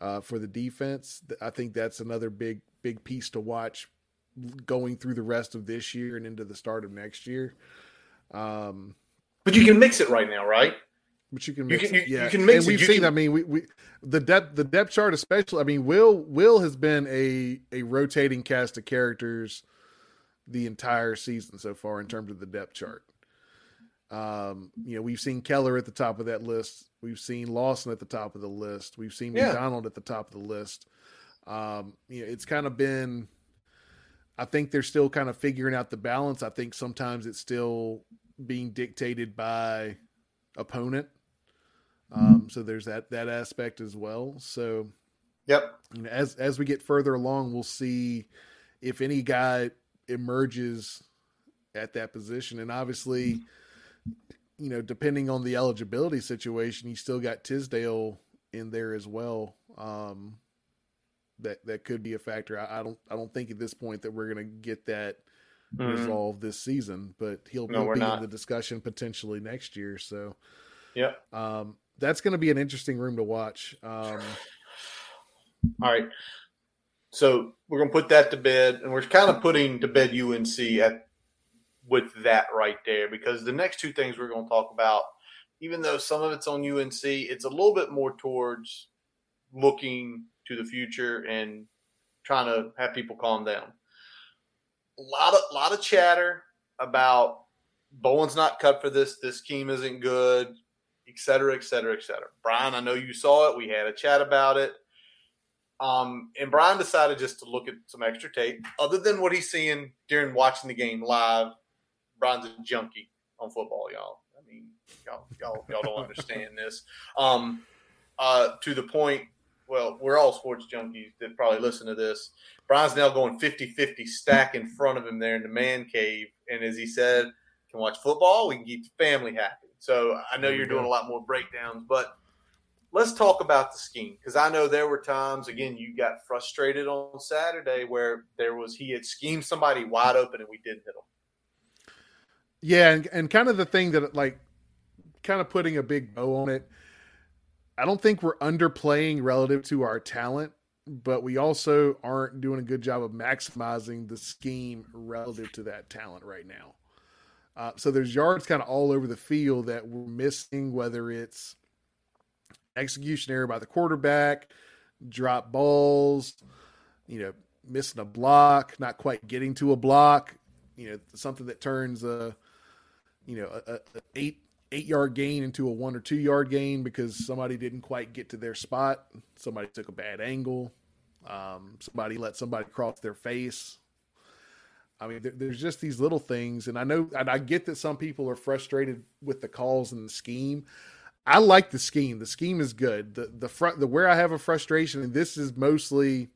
uh, for the defense. I think that's another big big piece to watch going through the rest of this year and into the start of next year. Um, but you can mix it right now, right? But you can mix you can, it, yeah. You can mix and we've seen. Can... I mean, we, we the depth the depth chart, especially. I mean, Will Will has been a a rotating cast of characters the entire season so far in terms of the depth chart. Um, you know, we've seen Keller at the top of that list. We've seen Lawson at the top of the list. We've seen yeah. McDonald at the top of the list. Um, you know, it's kind of been. I think they're still kind of figuring out the balance. I think sometimes it's still being dictated by opponent. Um, so there's that that aspect as well. So, yep. You know, as as we get further along, we'll see if any guy emerges at that position, and obviously, you know, depending on the eligibility situation, you still got Tisdale in there as well. Um, that that could be a factor. I, I, don't I don't think at this point that we're going to get that mm-hmm. resolved this season, but he'll, no, he'll be not. in the discussion potentially next year. So, yeah. Um, that's going to be an interesting room to watch. Um, All right. So we're going to put that to bed, and we're kind of putting to bed UNC at with that right there because the next two things we're going to talk about, even though some of it's on UNC, it's a little bit more towards looking to the future and trying to have people calm down. A lot of lot of chatter about Bowen's not cut for this. This scheme isn't good et cetera, et cetera, et cetera. Brian, I know you saw it. We had a chat about it. Um, and Brian decided just to look at some extra tape. Other than what he's seeing during watching the game live, Brian's a junkie on football, y'all. I mean, y'all, y'all, y'all don't understand this. Um, uh, to the point, well, we're all sports junkies that probably listen to this. Brian's now going 50 50 stack in front of him there in the man cave. And as he said, can watch football, we can keep the family happy. So I know you're doing a lot more breakdowns, but let's talk about the scheme because I know there were times again you got frustrated on Saturday where there was he had schemed somebody wide open and we didn't hit him. Yeah, and, and kind of the thing that like kind of putting a big bow on it. I don't think we're underplaying relative to our talent, but we also aren't doing a good job of maximizing the scheme relative to that talent right now. Uh, so there's yards kind of all over the field that we're missing, whether it's execution error by the quarterback, drop balls, you know, missing a block, not quite getting to a block, you know, something that turns a, you know, a, a eight eight yard gain into a one or two yard gain because somebody didn't quite get to their spot, somebody took a bad angle, um, somebody let somebody cross their face, I mean, there, there's just these little things, and I know, and I get that some people are frustrated with the calls and the scheme. I like the scheme. The scheme is good. The the front the where I have a frustration, and this is mostly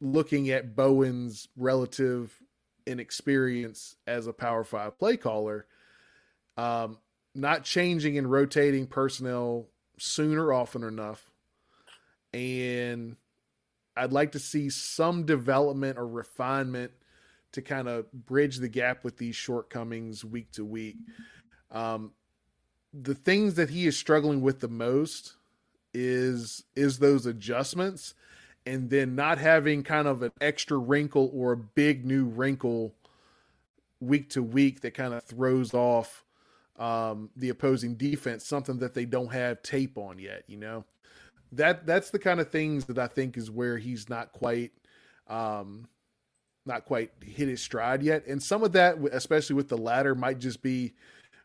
looking at Bowen's relative inexperience as a Power Five play caller. Um, not changing and rotating personnel sooner often enough, and I'd like to see some development or refinement to kind of bridge the gap with these shortcomings week to week. Um, the things that he is struggling with the most is is those adjustments and then not having kind of an extra wrinkle or a big new wrinkle week to week that kind of throws off um, the opposing defense, something that they don't have tape on yet, you know. That that's the kind of things that I think is where he's not quite um, not quite hit his stride yet. And some of that, especially with the latter, might just be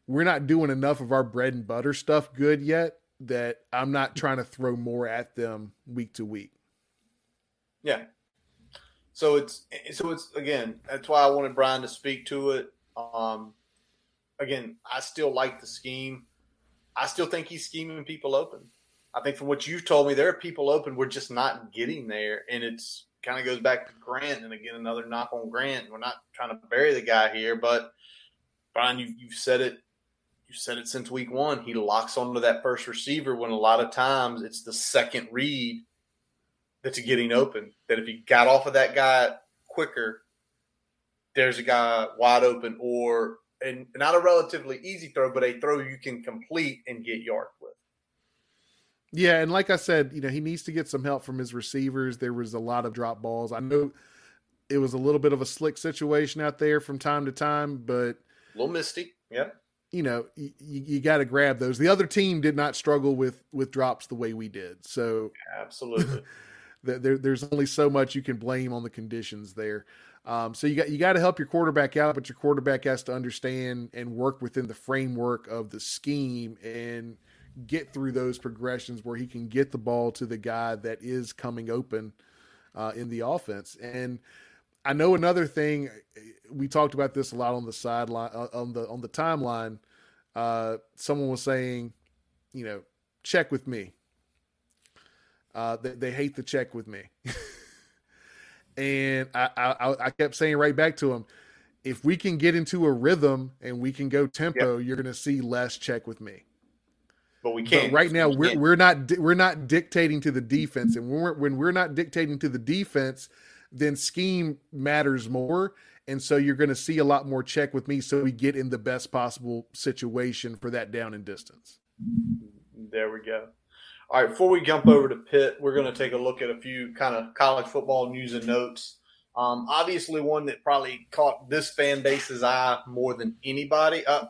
we're not doing enough of our bread and butter stuff good yet that I'm not trying to throw more at them week to week. Yeah. So it's so it's again, that's why I wanted Brian to speak to it. Um again, I still like the scheme. I still think he's scheming people open. I think from what you've told me, there are people open. We're just not getting there, and it's kind of goes back to Grant, and again another knock on Grant. We're not trying to bury the guy here, but Brian, you you've said it. You said it since week one. He locks onto that first receiver when a lot of times it's the second read that's getting open. That if he got off of that guy quicker, there's a guy wide open, or and not a relatively easy throw, but a throw you can complete and get yards with. Yeah, and like I said, you know, he needs to get some help from his receivers. There was a lot of drop balls. I know it was a little bit of a slick situation out there from time to time, but a little misty. Yeah. You know, you, you got to grab those. The other team did not struggle with with drops the way we did. So absolutely, there, there's only so much you can blame on the conditions there. Um, so you got you got to help your quarterback out, but your quarterback has to understand and work within the framework of the scheme and get through those progressions where he can get the ball to the guy that is coming open uh, in the offense. And I know another thing we talked about this a lot on the sideline uh, on the on the timeline. Uh, someone was saying, you know, check with me. Uh, they, they hate the check with me. and I, I, I kept saying right back to him, if we can get into a rhythm and we can go tempo, yep. you're going to see less check with me. But we can't. But right now, we we're we're not we're not dictating to the defense, and when we're, when we're not dictating to the defense, then scheme matters more, and so you're going to see a lot more check with me, so we get in the best possible situation for that down and distance. There we go. All right, before we jump over to Pitt, we're going to take a look at a few kind of college football news and notes. Um, obviously, one that probably caught this fan base's eye more than anybody. Uh,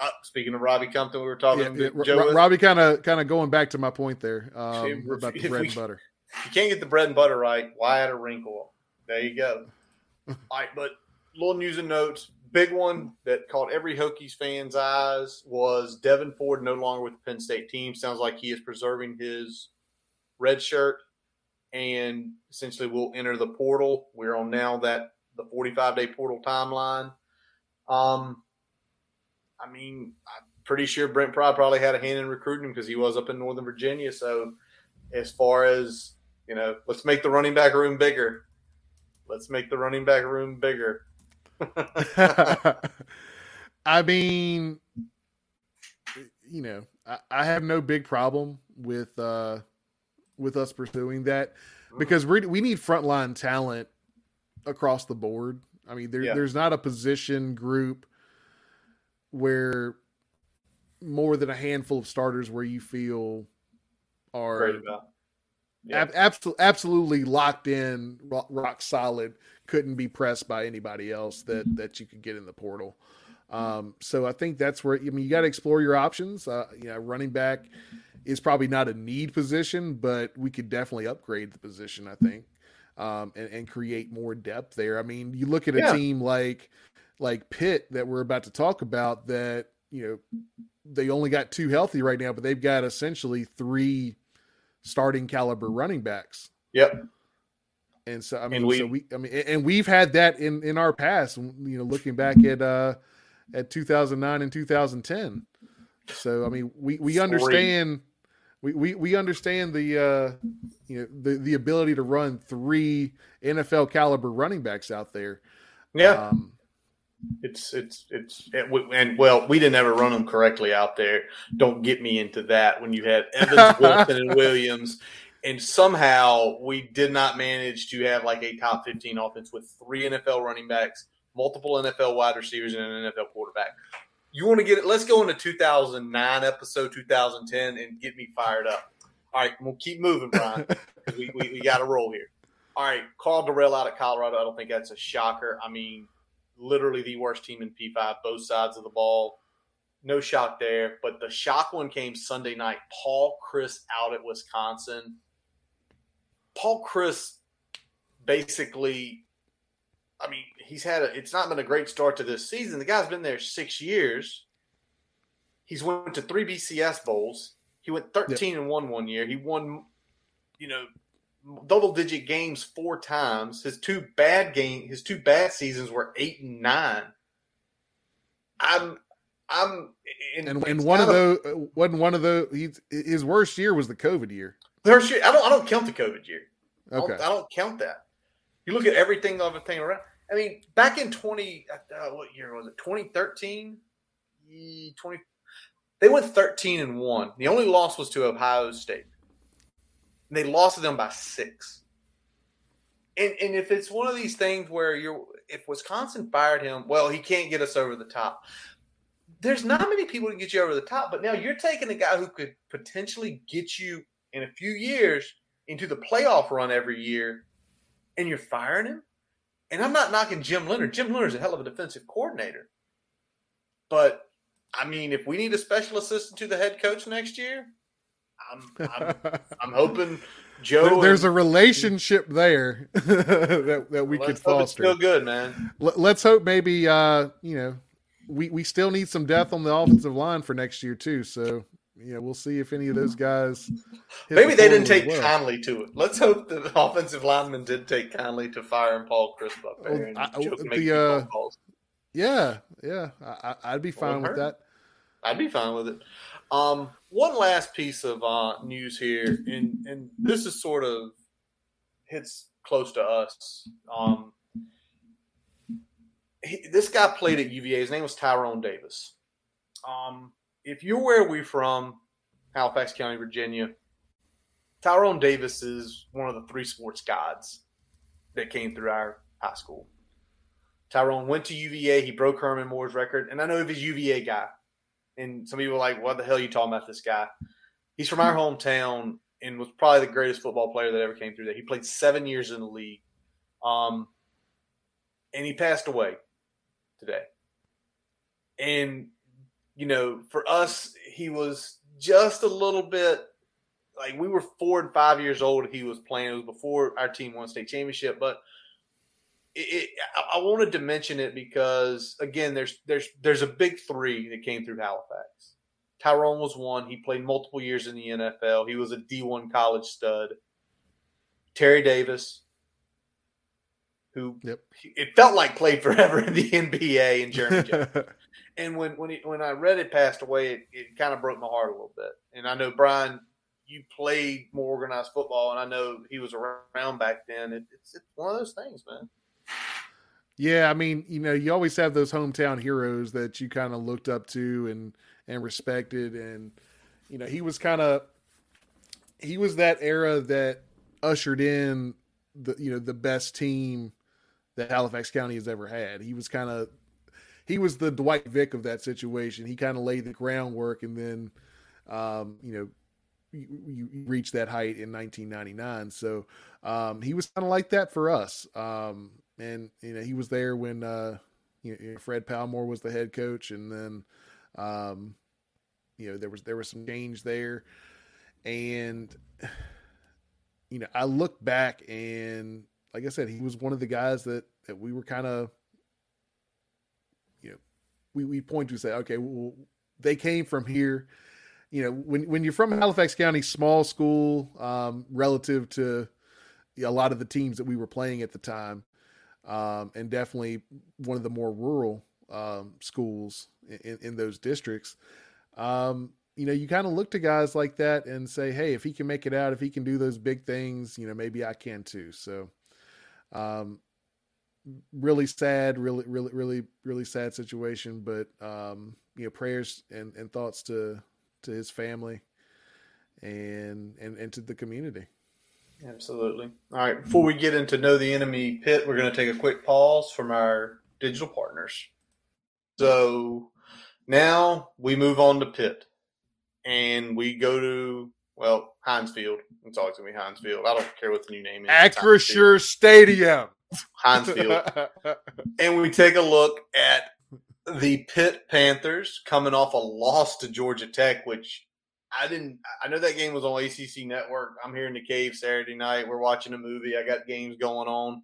uh, speaking of Robbie Compton, we were talking yeah. Robbie kind of kind of going back to my point there um, about the bread we, and butter. If you can't get the bread and butter right, why add a wrinkle? There you go. All right, but little news and notes big one that caught every Hokies fan's eyes was Devyn Ford no longer with the Penn State team. Sounds like he is preserving his red shirt and essentially will enter the portal. We're on now that the 45 day portal timeline. Um, I mean, I'm pretty sure Brent Pry probably had a hand in recruiting him because he was up in Northern Virginia. So, as far as you know, let's make the running back room bigger. Let's make the running back room bigger. I mean, you know, I, I, have no big problem with uh with us pursuing that because we we need frontline talent across the board. I mean, there, yeah. there's not a position group where more than a handful of starters where you feel are yeah. ab- absolutely absolutely locked in, rock, rock solid couldn't be pressed by anybody else that that you could get in the portal. Um, so I think that's where I mean you got to explore your options. Uh, you know, running back is probably not a need position, but we could definitely upgrade the position. I think um, and, and, create more depth there. I mean, you look at a yeah. team like like Pitt that we're about to talk about that you know they only got two healthy right now, but they've got essentially three starting caliber running backs. Yep. And so I mean, we, so we I mean, and we've had that in in our past. You know, looking back at uh at 2009 and 2010. So I mean, we we understand we, we, we understand the uh, you know the, the ability to run three NFL caliber running backs out there. Yeah, um, it's it's it's it, and well, we didn't ever run them correctly out there. Don't get me into that. When you had Evans, Wilson, and Williams, and somehow we did not manage to have like a top 15 offense with three NFL running backs, multiple NFL wide receivers, and an NFL quarterback. You want to get it? Let's go into 2009 episode 2010 and get me fired up. All right, we'll keep moving, Brian, we, we, we got to roll here. All right, Karl Dorrell out of Colorado. I don't think that's a shocker. I mean, literally the worst team in P5, both sides of the ball. No shock there. But the shock one came Sunday night. Paul Chryst out at Wisconsin Paul Chryst basically, I mean, he's had a, it's not been a great start to this season. The guy's been there six years. He's went to three BCS bowls. He went 13 yep. and one one year. He won, you know, double digit games four times. His two bad game, his two bad seasons were eight and nine. I'm, I'm, in, and, and one of those wasn't one of those. He's his worst year was the COVID year. There's, I don't I don't count the COVID year. Okay. I don't, I don't count that. You look at everything of a thing around. I mean, back in twenty, uh, what year was it? 2013? 20. They went thirteen and one. The only loss was to Ohio State. And they lost to them by six. And and if it's one of these things where you're, if Wisconsin fired him, well, he can't get us over the top. There's not many people to get you over the top, but now you're taking a guy who could potentially get you in a few years into the playoff run every year, and you're firing him. And I'm not knocking Jim Leonhard. Jim Leonhard's a hell of a defensive coordinator. But I mean, if we need a special assistant to the head coach next year, I'm I'm, I'm hoping Joe, there's a relationship there that that we could foster. Still good, man. Let's hope maybe uh, you know we we still need some depth on the offensive line for next year too. So you know we'll see if any of those guys. Maybe the they didn't take well. kindly to it. Let's hope the offensive lineman did take kindly to firing Paul Chryst up there. Well, I, the, uh, yeah, yeah, I, would be fine with that. I'd be fine with it. Um, one last piece of uh, news here, and and this is sort of hits close to us. Um, he, this guy played at UVA. His name was Tyrone Davis. Um, if you're where we're from, Halifax County, Virginia, Tyrone Davis is one of the three sports gods that came through our high school. Tyrone went to UVA. He broke Herman Moore's record, and I know he's a UVA guy and some people are like, "What the hell are you talking about this guy?" He's from our hometown and was probably the greatest football player that ever came through there. He played seven years in the league, um, and he passed away today. And you know, for us, he was just a little bit like we were four and five years old. He was playing. It was before our team won state championship, but it, I wanted to mention it because again, there's there's there's a big three that came through Halifax. Tyrone was one. He played multiple years in the NFL. He was a D1 college stud. Terry Davis, who yep. it felt like played forever in the NBA, and Jeremy Jones. and when when he, when I read it passed away, it, it kind of broke my heart a little bit. And I know Brian, you played more organized football, and I know he was around back then. It, it's it's one of those things, man. Yeah, I mean, you know, you always have those hometown heroes that you kind of looked up to and and respected, and you know, he was kind of he was that era that ushered in the you know the best team that Halifax County has ever had. He was kind of he was the Dwight Vick of that situation. He kind of laid the groundwork, and then um, you know you, you reached that height in 1999. So um, he was kind of like that for us. Um, and you know he was there when uh, you know, Fred Palmore was the head coach, and then um, you know there was there was some change there, and you know I look back and like I said, he was one of the guys that that we were kind of you know we we point to say okay well they came from here. You know when when you're from Halifax County small school um, relative to a lot of the teams that we were playing at the time um, and definitely one of the more rural um, schools in, in, those districts. Um, you know, you kind of look to guys like that and say, hey, if he can make it out, if he can do those big things, you know, maybe I can too. So, um, really sad, really, really, really, really sad situation. But um, you know, prayers and, and thoughts to to his family and and and to the community. Absolutely. All right. Before we get into Know the Enemy Pitt, we're going to take a quick pause from our digital partners. So now we move on to Pitt and we go to, well, Heinz Field. It's always going to be Heinz Field. I don't care what the new name is. Acrisure Stadium. Heinz Field. and we take a look at the Pitt Panthers coming off a loss to Georgia Tech, which I didn't. I know that game was on ACC Network. I'm here in the cave Saturday night. We're watching a movie. I got games going on,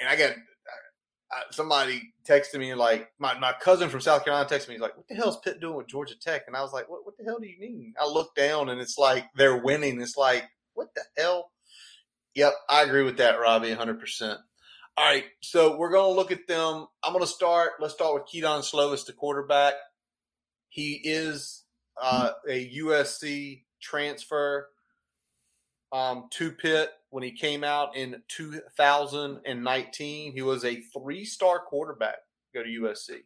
and I got uh, somebody texted me like my, my cousin from South Carolina texted me. He's like, "What the hell is Pitt doing with Georgia Tech?" And I was like, "What? What the hell do you mean?" I look down and it's like they're winning. It's like, what the hell? Yep, I agree with that, Robbie, 100. percent All right, so we're to look at them. I'm to start. Let's start with Kedon Slovis, the quarterback. He is uh, a USC transfer um, to Pitt when he came out in 2019. He was a three star quarterback, go to USC. If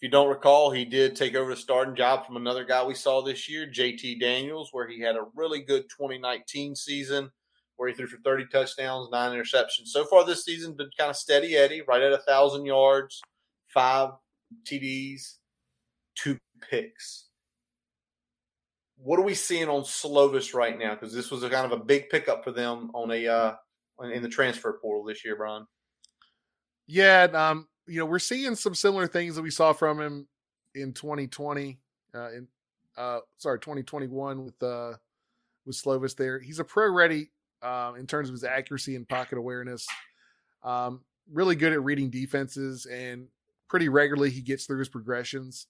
you don't recall, he did take over the starting job from another guy we saw this year, JT Daniels, where he had a really good 2019 season where he threw for 30 touchdowns, nine interceptions. So far this season, been kind of steady Eddie, right at a thousand yards, five TDs, two picks what are we seeing on Slovis right now? Because this was a kind of a big pickup for them on a uh, in the transfer portal this year, Brian. Yeah, um, you know, we're seeing some similar things that we saw from him in 2020, uh, in uh, sorry, 2021 with uh, with Slovis. There, he's a pro ready um, in terms of his accuracy and pocket awareness. Um, really good at reading defenses, and pretty regularly he gets through his progressions.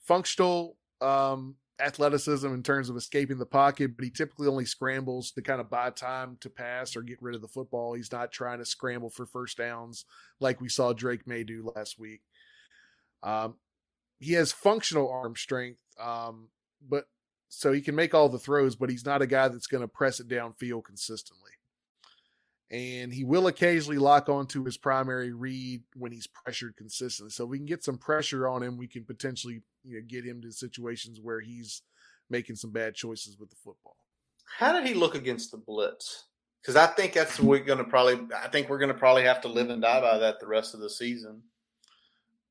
Functional um, athleticism in terms of escaping the pocket, but he typically only scrambles to kind of buy time to pass or get rid of the football. He's not trying to scramble for first downs like we saw Drake Maye do last week. Um, he has functional arm strength, um, but so he can make all the throws, but he's not a guy that's going to press it downfield consistently. And he will occasionally lock onto his primary read when he's pressured consistently. So if we can get some pressure on him. We can potentially you know get him to situations where he's making some bad choices with the football. How did he look against the blitz? Because I think that's we're going to probably. I think we're going to probably have to live and die by that the rest of the season.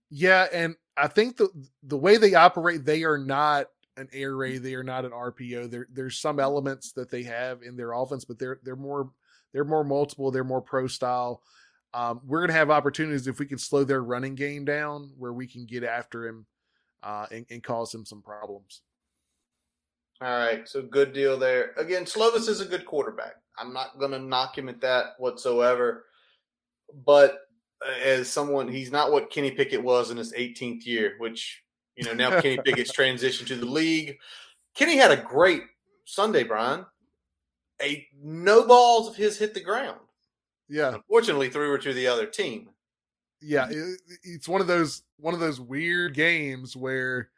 Yeah, and I think the the way they operate, they are not an air raid. They are not an RPO. There there's some elements that they have in their offense, but they're they're more they're more multiple. They're more pro style. Um, we're going to have opportunities if we can slow their running game down, where we can get after him uh, and, and, cause him some problems. All right, so good deal there. Again, Slovis is a good quarterback. I'm not going to knock him at that whatsoever. But uh, as someone, he's not what Kenny Pickett was in his 18th year, which you know now Kenny Pickett's transitioned to the league. Kenny had a great Sunday, Brian a no balls of his hit the ground. Yeah. Unfortunately, three were to the other team. Yeah, it, it's one of those one of those weird games where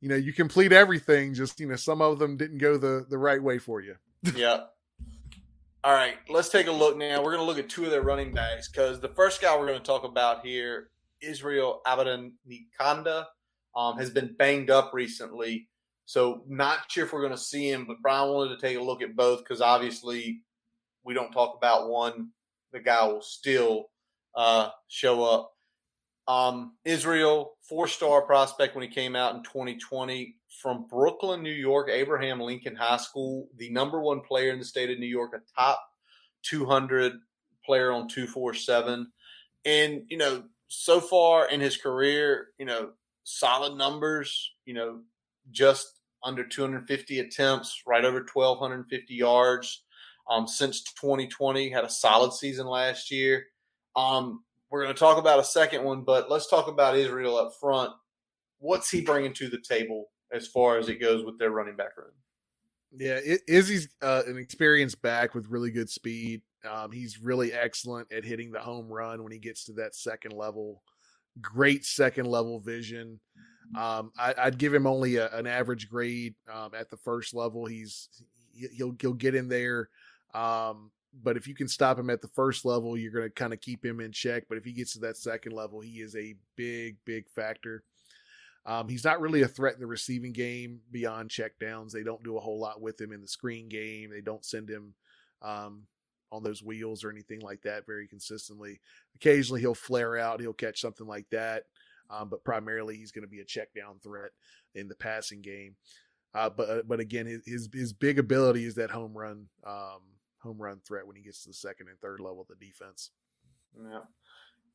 you know you complete everything, just you know some of them didn't go the the right way for you. yeah. All right, let's take a look now. We're going to look at two of their running backs because the first guy we're going to talk about here, Israel Abadan Nikanda, um, has been banged up recently. So not sure if we're going to see him, but Brian wanted to take a look at both because obviously we don't talk about one. The guy will still uh, show up. Um, Israel, four star prospect when he came out in 2020 from Brooklyn, New York, Abraham Lincoln High School, the number one player in the state of New York, a top 200 player on 247. And, you know, so far in his career, you know, solid numbers, you know, just under 250 attempts, right over 1,250 yards um, since 2020. Had a solid season last year. Um, we're going to talk about a second one, but let's talk about Israel up front. What's he bringing to the table as far as it goes with their running back room? Yeah, Izzy's uh, an experienced back with really good speed. Um, he's really excellent at hitting the home run when he gets to that second level. Great second level vision. Um, I, would give him only a, an average grade um, at the first level. He's he'll he'll get in there, um, but if you can stop him at the first level, you're going to kind of keep him in check. But if he gets to that second level, he is a big big factor. Um, he's not really a threat in the receiving game beyond check downs. They don't do a whole lot with him in the screen game. They don't send him um, on those wheels or anything like that very consistently. Occasionally he'll flare out. He'll catch something like that um, but primarily he's going to be a check down threat in the passing game. Uh, but uh, but again, his his big ability is that home run um, home run threat when he gets to the second and third level of the defense. Yeah.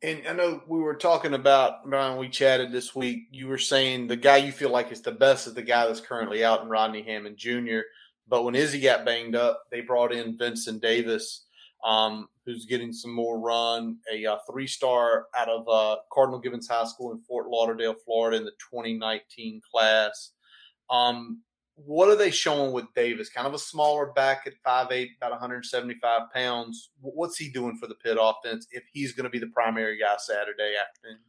And I know we were talking about Brian. We chatted this week. You were saying the guy you feel like is the best is the guy that's currently out in Rodney Hammond Jr. But when Izzy got banged up, they brought in Vincent Davis, um, who's getting some more run, a uh, three star out of uh, Cardinal Gibbons High School in Fort Lauderdale, Florida, in the 2019 class. Um, what are they showing with Davis? Kind of a smaller back at 5'8, about 175 pounds. What's he doing for the Pitt offense if he's going to be the primary guy Saturday afternoon?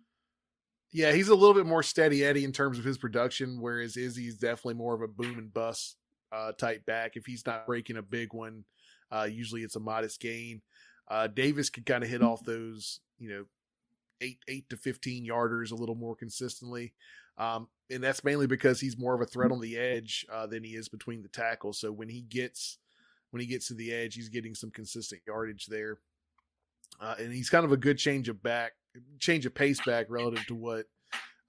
Yeah, he's a little bit more steady Eddie in terms of his production, whereas Izzy's definitely more of a boom and bust uh, type back. If he's not breaking a big one, uh, usually it's a modest gain. Uh, Davis can kind of hit off those, you know, eight eight to fifteen yarders a little more consistently, um, and that's mainly because he's more of a threat on the edge uh, than he is between the tackles. So when he gets when he gets to the edge, he's getting some consistent yardage there, uh, and he's kind of a good change of back, change of pace back relative to what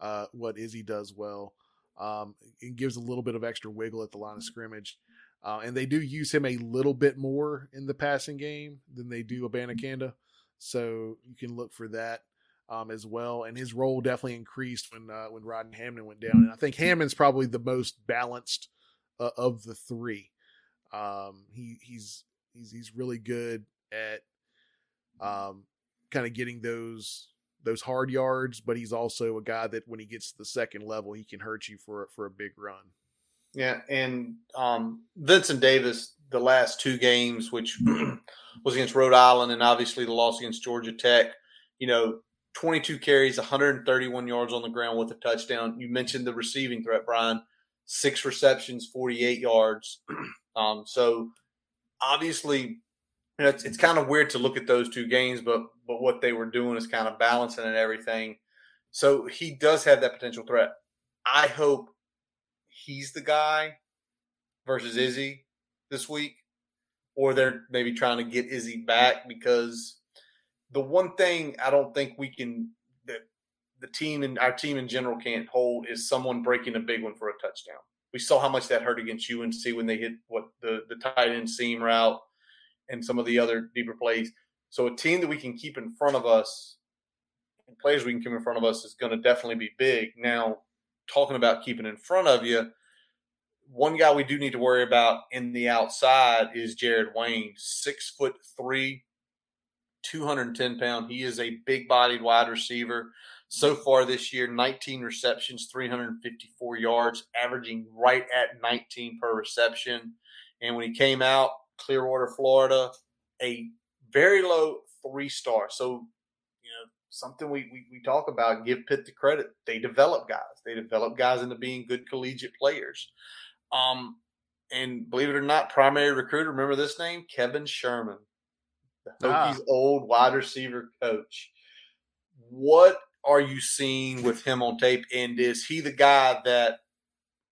uh, what Izzy does well. Um, gives a little bit of extra wiggle at the line of scrimmage. Uh, and they do use him a little bit more in the passing game than they do Abanikanda. So you can look for that um, as well. And his role definitely increased when uh, when Rodney Hammond went down. And I think Hammond's probably the most balanced uh, of the three. Um, he he's He's he's really good at um, kind of getting those those hard yards, but he's also a guy that when he gets to the second level, he can hurt you for for a big run. Yeah, and um, Vincent Davis, the last two games, which was against Rhode Island and obviously the loss against Georgia Tech, you know, 22 carries, 131 yards on the ground with a touchdown. You mentioned the receiving threat, Brian. Six receptions, 48 yards. Um, so obviously, you know, it's, it's kind of weird to look at those two games, but but what they were doing is kind of balancing and everything. So he does have that potential threat. I hope he's the guy versus mm-hmm. Izzy this week, or they're maybe trying to get Izzy back because the one thing I don't think we can that the team and our team in general can't hold is someone breaking a big one for a touchdown. We saw how much that hurt against UNC when they hit what the the tight end seam route and some of the other deeper plays. So a team that we can keep in front of us and players we can keep in front of us is going to definitely be big. Now, talking about keeping in front of you, one guy we do need to worry about in the outside is Jared Wayne, six foot three, 210 pound. He is a big bodied wide receiver. So far this year, 19 receptions, 354 yards, averaging right at 19 per reception. And when he came out, Clearwater, Florida, a very low three star. So, something we, we, we talk about, give Pitt the credit. They develop guys. They develop guys into being good collegiate players. Um, and believe it or not, primary recruiter, remember this name? Kevin Sherman the Hokies' ah. old wide receiver coach. What are you seeing with him on tape? And is he the guy that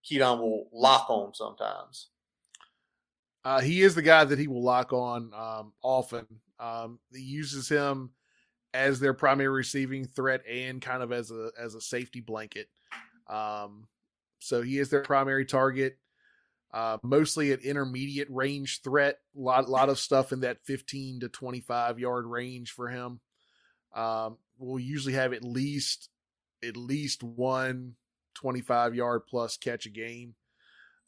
Kedon will lock on sometimes? Uh, he is the guy that he will lock on um, often. Um, he uses him as their primary receiving threat and kind of as a as a safety blanket. Um, so he is their primary target uh, mostly an intermediate range threat. A lot, lot of stuff in that 15 to 25 yard range for him. Um, we'll usually have at least at least one 25 yard plus catch a game.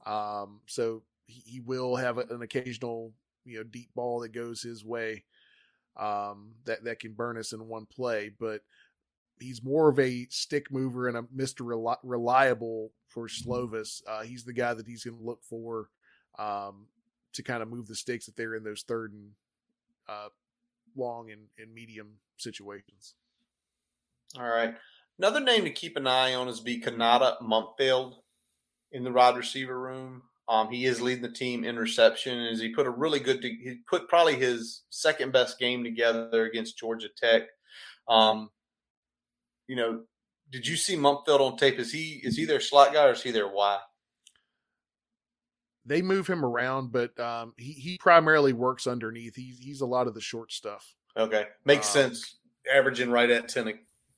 Um, so he, he will have an occasional you know deep ball that goes his way um, that that can burn us in one play, but he's more of a stick mover and a Mister Reliable for Slovis. Uh, he's the guy that he's going to look for um, to kind of move the sticks if they're in those third and uh, long and, and medium situations. All right. Another name to keep an eye on is be Konata Mumpfield in the wide receiver room. Um, he is leading the team in reception. As he put a really good, he put probably his second best game together against Georgia Tech. Um, you know, did you see Mumpfield on tape? Is he is he their slot guy or is he their Y? They move him around, but um, he he primarily works underneath. He's he's a lot of the short stuff. Okay, makes um, sense. Averaging right at 10 a,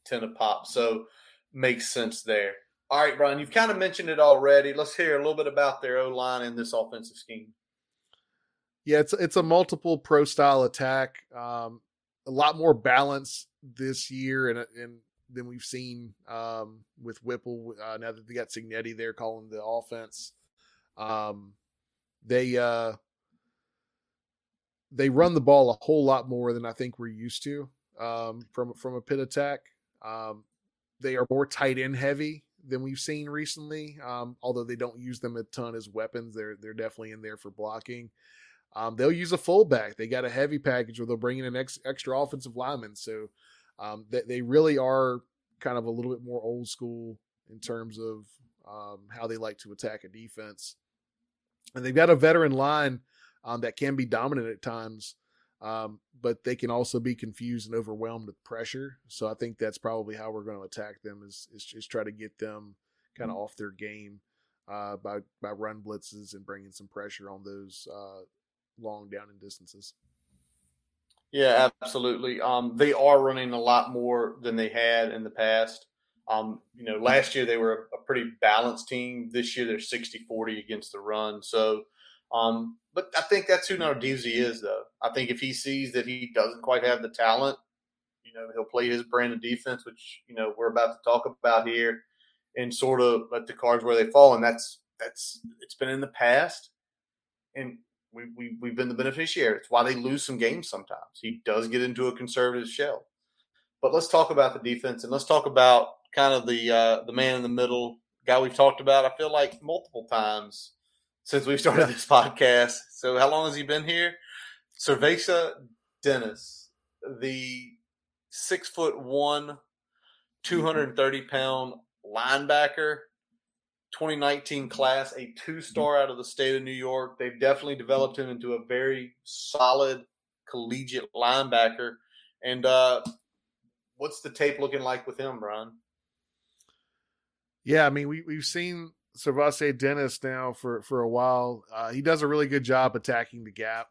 10 a pop, so makes sense there. All right, Brian, you've kind of mentioned it already. Let's hear a little bit about their O line in this offensive scheme. Yeah, it's it's a multiple pro style attack. Um, a lot more balance this year, and and than we've seen um, with Whipple. Uh, now that they got Cignetti there calling the offense, um, they uh, they run the ball a whole lot more than I think we're used to um, from from a Pitt attack. Um, they are more tight end heavy than we've seen recently. Um, although they don't use them a ton as weapons, they're they're definitely in there for blocking. Um, they'll use a fullback. They got a heavy package where they'll bring in an ex, extra offensive lineman. So um, they, they really are kind of a little bit more old school in terms of um, how they like to attack a defense. And they've got a veteran line um, that can be dominant at times, um, but they can also be confused and overwhelmed with pressure. So I think that's probably how we're going to attack them is, is just try to get them kind of off their game uh, by by run blitzes and bringing some pressure on those uh, long down and distances. Yeah, absolutely. Um, they are running a lot more than they had in the past. Um, you know, last year they were a pretty balanced team. This year they're 60 40 against the run. So, um, but I think that's who Narduzzi is, though. I think if he sees that he doesn't quite have the talent, you know, he'll play his brand of defense, which, you know, we're about to talk about here, and sort of let the cards where they fall. And that's, that's, it's been in the past. And we, we, we've been the beneficiary. It's why they lose some games sometimes. He does get into a conservative shell. But let's talk about the defense and let's talk about kind of the uh, the man in the middle guy we've talked about. I feel like multiple times since we've started this podcast. So how long has he been here? SirVocea Dennis, the six foot one, two hundred and thirty pound linebacker 2019 class, a two star out of the state of New York. They've definitely developed him into a very solid collegiate linebacker. And uh, what's the tape looking like with him, Brian? Yeah, I mean, we, we've seen SirVocea Dennis now for, for a while. Uh, he does a really good job attacking the gap.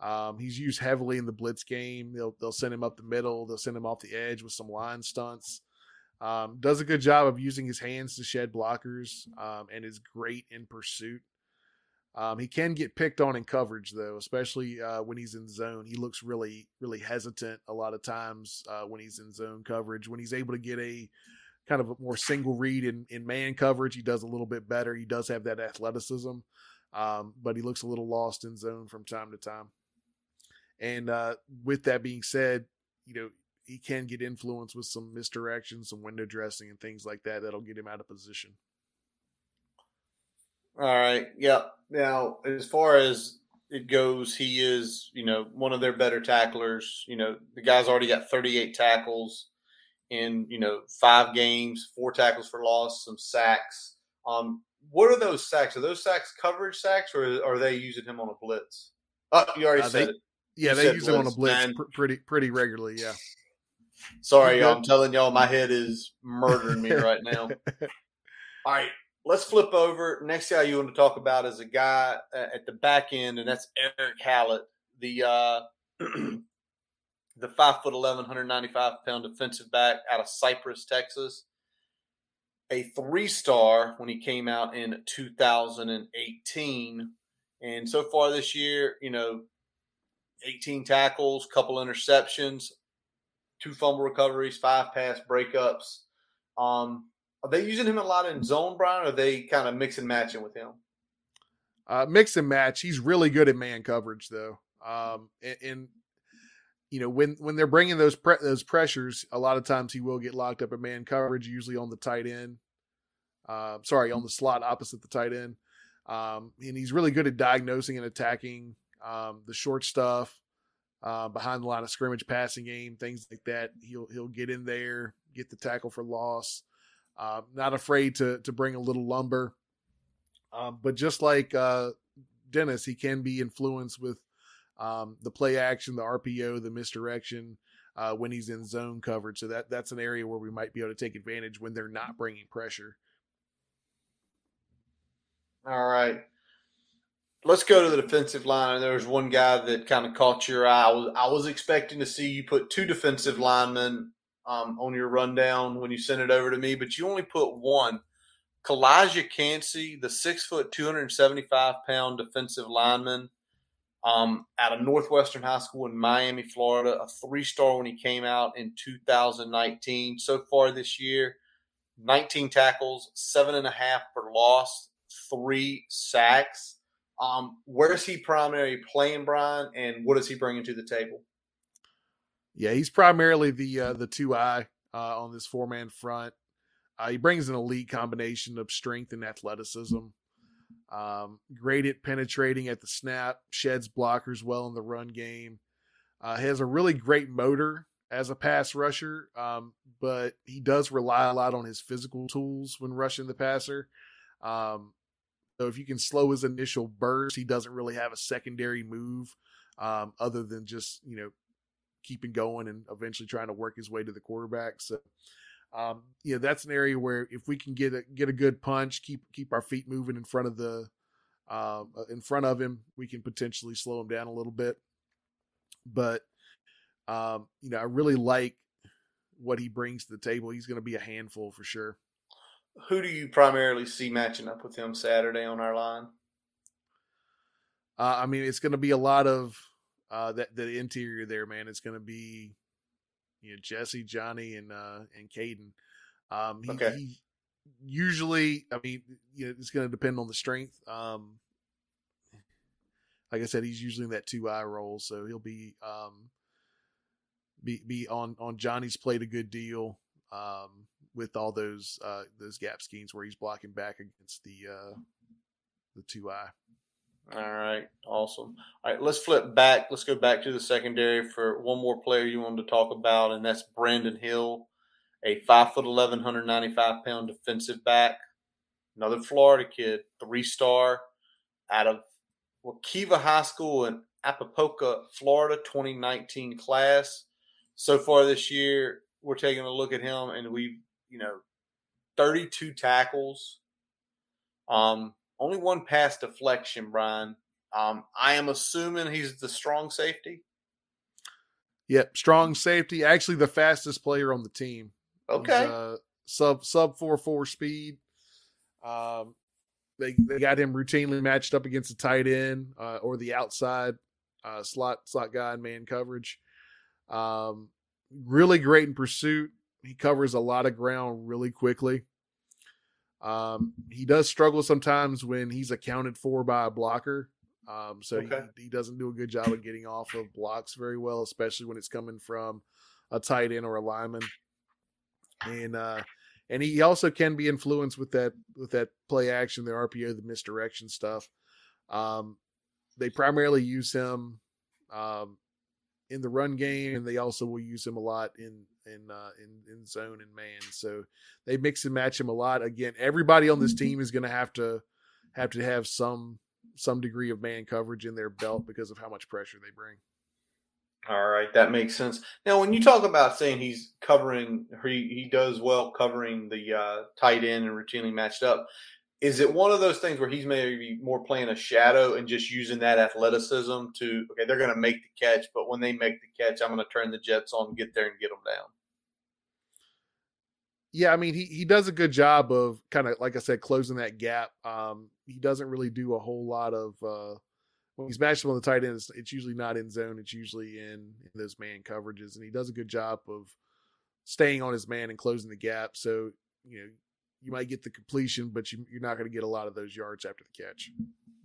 Um, he's used heavily in the blitz game. They'll, they'll send him up the middle, they'll send him off the edge with some line stunts. Um, does a good job of using his hands to shed blockers um, and is great in pursuit. Um, he can get picked on in coverage though, especially uh, when he's in zone. He looks really, really hesitant a lot of times uh, when he's in zone coverage. When he's able to get a kind of a more single read in, in man coverage, he does a little bit better. He does have that athleticism, um, but he looks a little lost in zone from time to time. And uh, with that being said, you know, he can get influence with some misdirection, some window dressing, and things like that. That'll get him out of position. All right. Yep. Now, as far as it goes, he is, you know, one of their better tacklers. You know, the guy's already got 38 tackles in, you know, five games, four tackles for loss, some sacks. Um, what are those sacks? Are those sacks coverage sacks, or are they using him on a blitz? Oh, you already uh, said they, it. Yeah, you they use blitz, him on a blitz pr- pretty pretty regularly. Yeah. Sorry, y'all. I'm telling y'all, my head is murdering me right now. All right, let's flip over. Next guy you want to talk about is a guy uh, at the back end, and that's Eric Hallett, the uh, the five foot 11, 195 pound defensive back out of Cypress, Texas. A three star when he came out in 2018. And so far this year, you know, 18 tackles, couple interceptions, two fumble recoveries, five pass breakups. Um, are they using him a lot in zone, Brian? Or are they kind of mix and matching with him? Uh, mix and match. He's really good at man coverage, though. Um, and, and you know when when they're bringing those pre- those pressures, a lot of times he will get locked up in man coverage, usually on the tight end. Uh, sorry, on the slot opposite the tight end. Um, and he's really good at diagnosing and attacking um, the short stuff, uh, behind the line of scrimmage passing game, things like that. He'll he'll get in there, get the tackle for loss. Uh, not afraid to to bring a little lumber, um, but just like uh, Dennis, he can be influenced with um, the play action, the RPO, the misdirection uh, when he's in zone coverage. So that that's an area where we might be able to take advantage when they're not bringing pressure. All right let's go to the defensive line. There was one guy that kind of caught your eye. I was, I was expecting to see you put two defensive linemen um, on your rundown when you sent it over to me, but you only put one. Calijah Kancey, the six foot, 275 pound defensive lineman um, out of Northwestern High School in Miami, Florida, a three star when he came out in 2019. So far this year, 19 tackles, seven and a half for loss, three sacks. Um, where is he primarily playing, Brian, and what is he bringing to the table? Yeah, he's primarily the uh, the two eye uh, on this four man front. Uh, he brings an elite combination of strength and athleticism. Um, great at penetrating at the snap, sheds blockers well in the run game. Uh, has a really great motor as a pass rusher, um, but he does rely a lot on his physical tools when rushing the passer. Um, so if you can slow his initial burst, he doesn't really have a secondary move um, other than just you know keeping going and eventually trying to work his way to the quarterback. So um, you know that's an area where if we can get a get a good punch, keep keep our feet moving in front of the um, uh, in front of him, we can potentially slow him down a little bit. But um, you know, I really like what he brings to the table. He's going to be a handful for sure who do you primarily see matching up with him Saturday on our line? Uh, I mean, it's going to be a lot of uh, that the interior there, man. It's going to be you know Jesse, Johnny, and uh, and Caden. Um, he, okay. He usually, I mean, you know, it's going to depend on the strength. Um, like I said, he's usually in that two eye role, so he'll be um, be be on on Johnny's plate a good deal um, with all those uh, those gap schemes where he's blocking back against the uh, the two eye. All right, awesome. All right, let's flip back. Let's go back to the secondary for one more player you wanted to talk about, and that's Brandon Hill, a five foot 11, 195 pound defensive back, another Florida kid, three star, out of Wekiva High School in Apopka, Florida, 2019 class. So far this year, we're taking a look at him, and we've, you know, 32 tackles. Um, only one pass deflection, Brian. Um, I am assuming he's the strong safety. Yep, strong safety. Actually, the fastest player on the team. Okay. Uh, sub sub four four speed. Um, they they got him routinely matched up against the tight end uh, or the outside uh, slot slot guy in man coverage. Um, really great in pursuit. He covers a lot of ground really quickly. Um, he does struggle sometimes when he's accounted for by a blocker. Um, so okay. he, he doesn't do a good job of getting off of blocks very well, especially when it's coming from a tight end or a lineman. And uh, and he also can be influenced with that with that play action, the RPO, the misdirection stuff. Um, they primarily use him um, in the run game, and they also will use him a lot in in uh, in in zone and man. So they mix and match him a lot. Again, everybody on this mm-hmm. team is going to have to have to have some some degree of man coverage in their belt because of how much pressure they bring. All right, that makes sense. Now, when you talk about saying he's covering, he he does well covering the uh, tight end and routinely matched up. Is it one of those things where he's maybe more playing a shadow and just using that athleticism to okay, they're going to make the catch, but when they make the catch, I'm going to turn the jets on, get there, and get them down. Yeah, I mean he he does a good job of kind of like I said, closing that gap. Um, he doesn't really do a whole lot of uh, when he's matched up on the tight end. It's, it's, usually not in zone; it's usually in, in those man coverages, and he does a good job of staying on his man and closing the gap. So you know you might get the completion, but you, are not going to get a lot of those yards after the catch.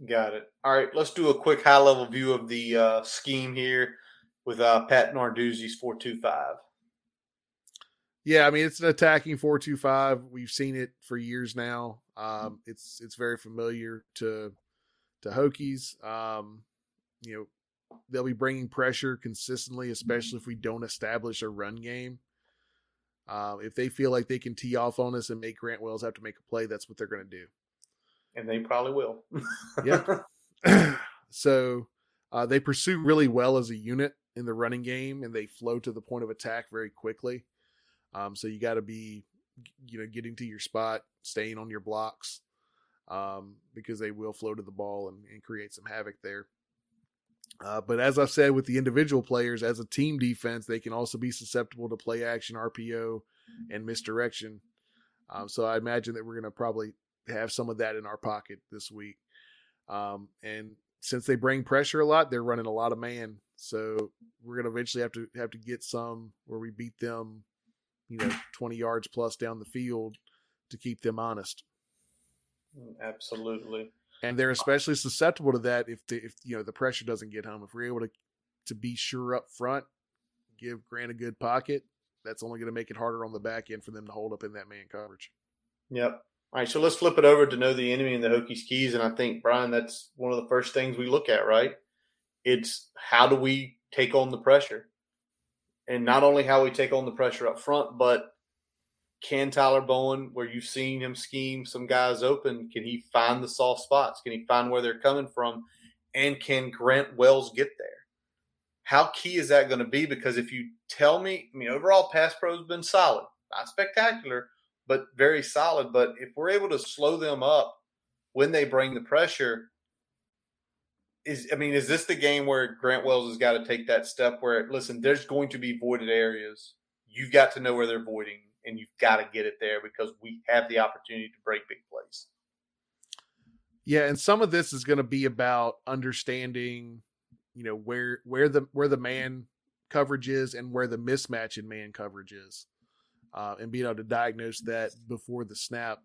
Got it. All right, let's do a quick high level view of the uh, scheme here with uh, Pat Narduzzi's four two five. Yeah, I mean it's an attacking four two five. We've seen it for years now. Um, it's it's very familiar to to Hokies. Um, you know, they'll be bringing pressure consistently, especially if we don't establish a run game. Uh, if they feel like they can tee off on us and make Grant Wells have to make a play, that's what they're going to do. And they probably will. yeah. so uh, they pursue really well as a unit in the running game, and they flow to the point of attack very quickly. Um, so you got to be, you know, getting to your spot, staying on your blocks, um, because they will flow to the ball and, and create some havoc there. Uh, but as I've said with the individual players, as a team defense, they can also be susceptible to play action, RPO, and misdirection. Um, so I imagine that we're going to probably have some of that in our pocket this week. Um, and since they bring pressure a lot, they're running a lot of man. So we're going to eventually have to have to get some where we beat them you know 20 yards plus down the field to keep them honest. Absolutely. And they're especially susceptible to that if the if you know the pressure doesn't get home. If we're able to to be sure up front, give Grant a good pocket, that's only going to make it harder on the back end for them to hold up in that man coverage. Yep. All right, so let's flip it over to know the enemy and the Hokies keys. And I think, Brian, that's one of the first things we look at, right? It's how do we take on the pressure? And not only how we take on the pressure up front, but can Tyler Bowen, where you've seen him scheme some guys open, can he find the soft spots? Can he find where they're coming from? And can Grant Wells get there? How key is that going to be? Because if you tell me, I mean, overall pass pro has been solid, not spectacular, but very solid. But if we're able to slow them up when they bring the pressure, is I mean, is this the game where Grant Wells has got to take that step where listen, there's going to be voided areas. You've got to know where they're voiding and you've got to get it there because we have the opportunity to break big plays. Yeah, and some of this is going to be about understanding, you know, where where the where the man coverage is and where the mismatch in man coverage is, uh, and being able to diagnose that before the snap.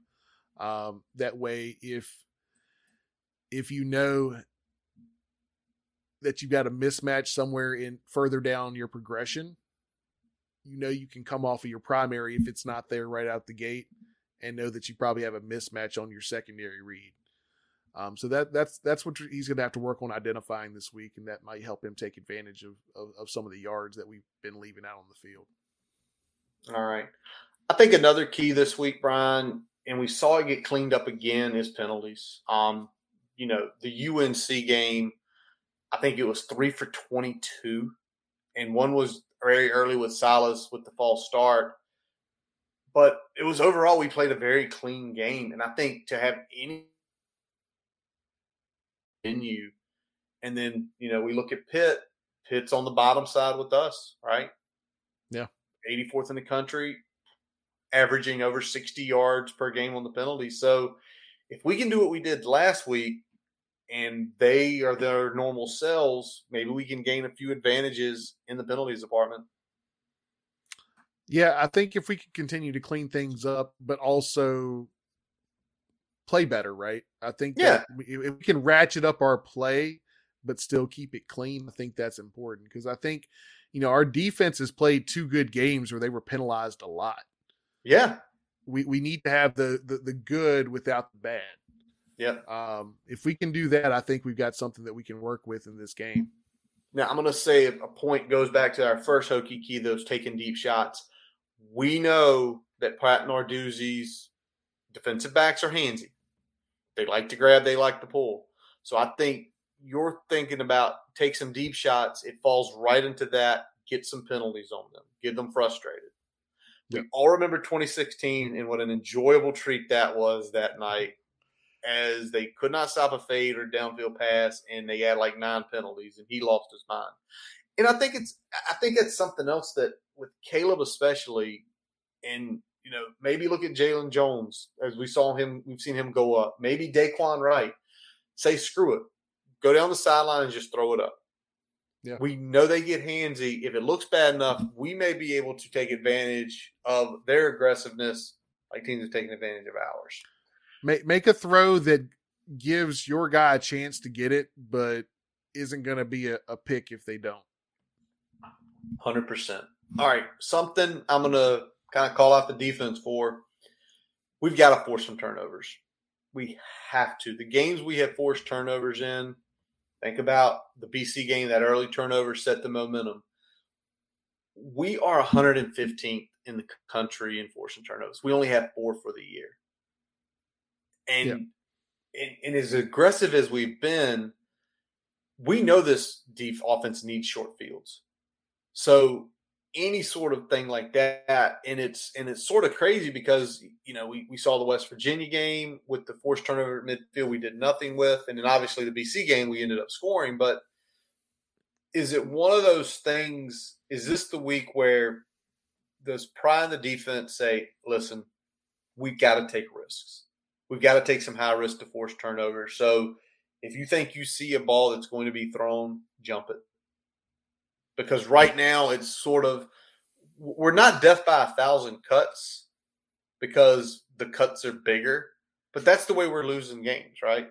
Um, that way, if if you know that you've got a mismatch somewhere in further down your progression, you know you can come off of your primary if it's not there right out the gate, and know that you probably have a mismatch on your secondary read. Um, so that that's that's what he's going to have to work on identifying this week, and that might help him take advantage of, of, of some of the yards that we've been leaving out on the field. All right, I think another key this week, Brian, and we saw it get cleaned up again, is penalties. Um, you know, the UNC game, I think it was three for twenty-two, and one was very early with Silas with the false start. But it was overall we played a very clean game, and I think to have any in you. And then, you know, we look at Pitt. Pitt's on the bottom side with us, right? Yeah. 84th in the country, averaging over 60 yards per game on the penalty. So if we can do what we did last week and they are their normal selves, maybe we can gain a few advantages in the penalties department. Yeah, I think if we can continue to clean things up, but also play better, right? I think yeah. if we can ratchet up our play, but still keep it clean, I think that's important because I think, you know, our defense has played two good games where they were penalized a lot. Yeah. We we need to have the the, the good without the bad. Yeah. Um, if we can do that, I think we've got something that we can work with in this game. Now I'm going to say a point goes back to our first Hokie key, those taking deep shots. We know that Pat Narduzzi's defensive backs are handsy. They like to grab, they like to pull. So I think you're thinking about take some deep shots. It falls right into that. Get some penalties on them. Get them frustrated. We all remember 2016 and what an enjoyable treat that was that night as they could not stop a fade or downfield pass and they had like nine penalties and he lost his mind. And I think it's I think it's something else that with Caleb especially and you know, maybe look at Jalen Jones as we saw him, we've seen him go up. Maybe Daquan Wright. Say screw it. Go down the sideline and just throw it up. Yeah. We know they get handsy. If it looks bad enough, we may be able to take advantage of their aggressiveness, like teams are taking advantage of ours. Make make a throw that gives your guy a chance to get it, but isn't going to be a, a pick if they don't. Hundred percent. All right, something I'm going to kind of call out the defense for. We've got to force some turnovers. We have to. The games we have forced turnovers in, think about the BC game, that early turnover set the momentum. We are 115th in the country in forcing turnovers. We only have four for the year. And, yeah. and, and as aggressive as we've been, we know this deep offense needs short fields. So any sort of thing like that. And it's and it's sort of crazy because you know we, we saw the West Virginia game with the forced turnover at midfield we did nothing with, and then obviously the BC game we ended up scoring. But is it one of those things? Is this the week where does Pry and the defense say, "Listen, we got to take risks. We've got to take some high risk to force turnover. So if you think you see a ball that's going to be thrown, jump it because right now it's sort of we're not death by a thousand cuts because the cuts are bigger, but that's the way we're losing games, right?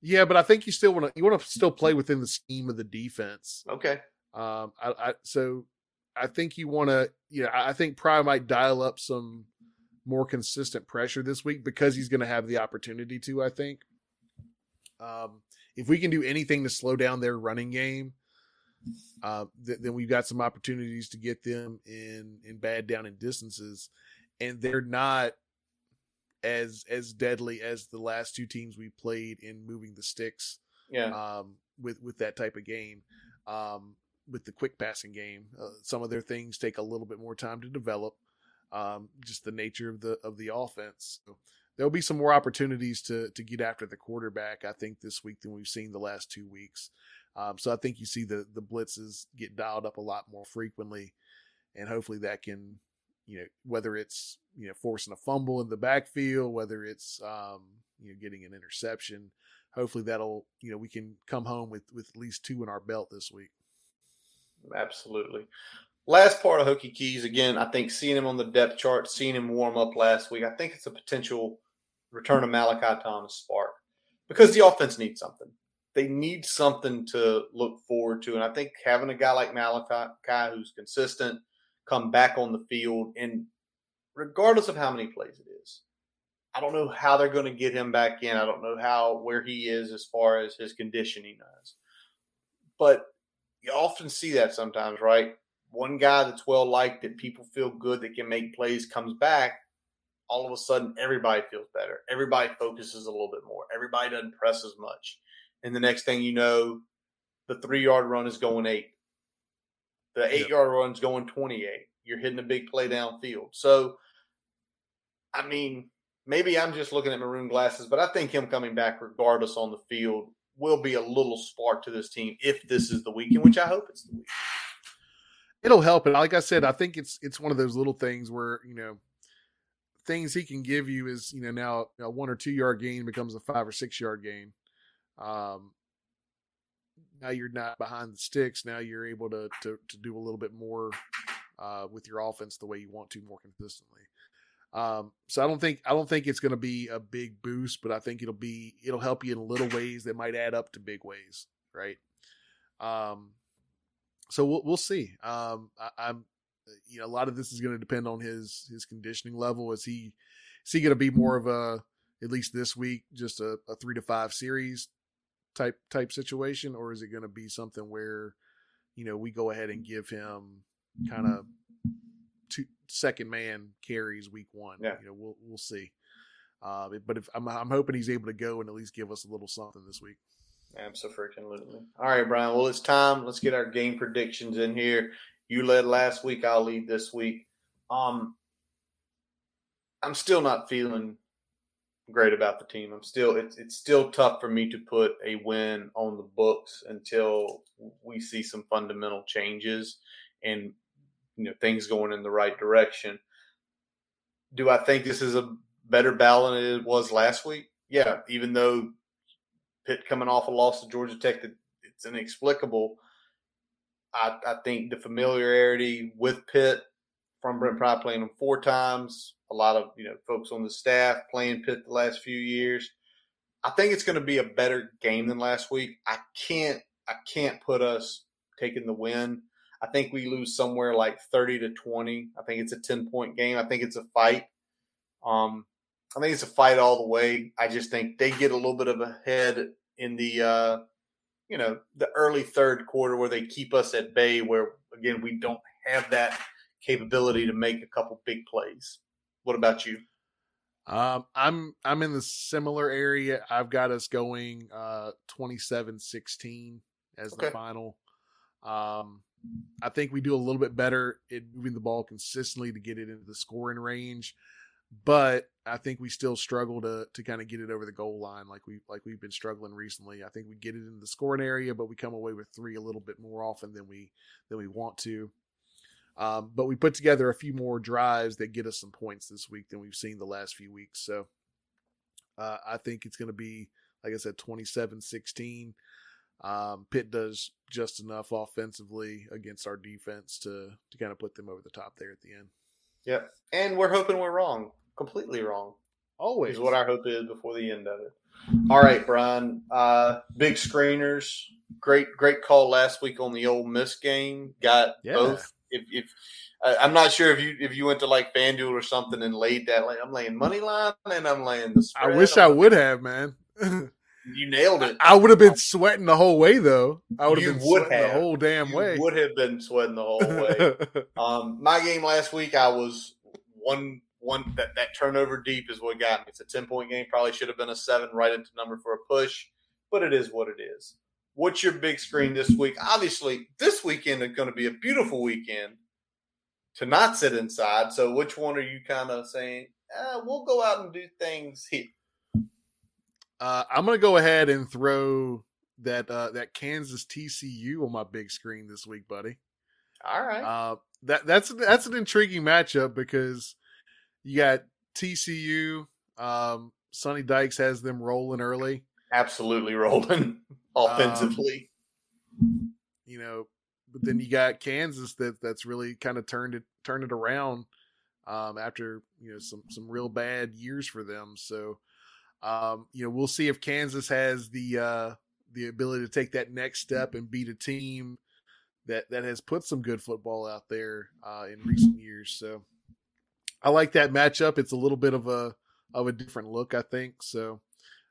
Yeah, but I think you still want to you want to still play within the scheme of the defense. Okay. Um, I, I so I think you want to, you know, I think Pry might dial up some more consistent pressure this week because he's going to have the opportunity to. I think. Um, if we can do anything to slow down their running game, uh, th- then we've got some opportunities to get them in in bad down and distances, and they're not as as deadly as the last two teams we played in moving the sticks. Yeah. Um, with with that type of game, um, with the quick passing game, uh, some of their things take a little bit more time to develop. Um, just the nature of the of the offense. So there'll be some more opportunities to to get after the quarterback. I think this week than we've seen the last two weeks. Um, so I think you see the the blitzes get dialed up a lot more frequently, and hopefully that can, you know, whether it's you know forcing a fumble in the backfield, whether it's um, you know getting an interception, hopefully that'll you know we can come home with with at least two in our belt this week. Absolutely. Last part of Hokie Keys again. I think seeing him on the depth chart, seeing him warm up last week, I think it's a potential return of Malachi Thomas spark because the offense needs something. they need something to look forward to. And I think having a guy like Malachi who's consistent, come back on the field, and regardless of how many plays it is, I don't know how they're going to get him back in. I don't know how where he is as far as his conditioning is. But you often see that sometimes, right? One guy that's well liked that people feel good that can make plays comes back. All of a sudden, everybody feels better. Everybody focuses a little bit more. Everybody doesn't press as much. And the next thing you know, the three yard run is going eight. The eight yep. yard run is going 28. You're hitting a big play downfield. So, I mean, maybe I'm just looking at maroon glasses, but I think him coming back, regardless on the field, will be a little spark to this team if this is the weekend, which I hope it's the week. It'll help. And like I said, I think it's it's one of those little things where you know things he can give you is you know now a one or two yard gain becomes a five or six yard gain. Um, now you're not behind the sticks. Now you're able to to, to do a little bit more uh, with your offense the way you want to more consistently. Um, so I don't think I don't think it's going to be a big boost, but I think it'll be it'll help you in little ways that might add up to big ways, right? Um, so we'll we'll see. Um, I, am you know a lot of this is going to depend on his his conditioning level. Is he is he going to be more of a at least this week just a, a three to five series type type situation, or is it going to be something where you know we go ahead and give him kind of two second man carries week one? Yeah. You know, we'll we'll see. Uh, but if I'm I'm hoping he's able to go and at least give us a little something this week. Absolutely. All right, Brian. Well, it's time. Let's get our game predictions in here. You led last week. I'll lead this week. Um, I'm still not feeling great about the team. I'm still it's it's still tough for me to put a win on the books until we see some fundamental changes and you know things going in the right direction. Do I think this is a better battle than it was last week? Yeah, even though Pitt coming off a loss to Georgia Tech that it's inexplicable. I, I think the familiarity with Pitt from Brent Pry playing them four times, a lot of you know folks on the staff playing Pitt the last few years. I think it's going to be a better game than last week. I can't I can't put us taking the win. I think we lose somewhere like 30 to 20. I think it's a 10 point game. I think it's a fight. Um, I think it's a fight all the way. I just think they get a little bit of a head in the uh, you know the early third quarter where they keep us at bay. Where again we don't have that capability to make a couple big plays. What about you? Um, I'm I'm in the similar area. I've got us going uh 27-16 as okay. the final. Um, I think we do a little bit better in moving the ball consistently to get it into the scoring range but I think we still struggle to to kind of get it over the goal line like we like we've been struggling recently. I think we get it in the scoring area, but we come away with three a little bit more often than we than we want to. Um, but we put together a few more drives that get us some points this week than we've seen the last few weeks. So uh, I think it's going to be, like I said, 27 16. Um, Pitt does just enough offensively against our defense to to kind of put them over the top there at the end. Yep. And we're hoping we're wrong completely wrong. Always is what our hope is before the end of it. All right, Brian. Uh, big screeners. Great, great call last week on the Ole Miss game. Got yeah. both. If, if uh, I'm not sure if you if you went to like FanDuel or something and laid that, I'm laying money line and I'm laying the spread. I wish I would have, man. you nailed it. I, I would have been sweating the whole way, though. I would have been would sweating have. the whole damn you way. Would have been sweating the whole way. um, my game last week, I was one one that, that turnover deep is what got me. It's a 10 point game, probably should have been a seven right into number for a push, but it is what it is. What's your big screen this week? Obviously, this weekend is going to be a beautiful weekend to not sit inside. So, which one are you kind of saying, eh, we'll go out and do things here? Uh, I'm going to go ahead and throw that uh, that Kansas TCU on my big screen this week, buddy. All right. Uh, that that's that's an intriguing matchup because you got TCU. Um, Sonny Dykes has them rolling early. Absolutely rolling offensively. Um, you know, but then you got Kansas that that's really kind of turned it turned it around um, after you know some some real bad years for them. So um, you know we'll see if Kansas has the uh, the ability to take that next step and beat a team that that has put some good football out there uh, in recent years. So I like that matchup. It's a little bit of a of a different look, I think. So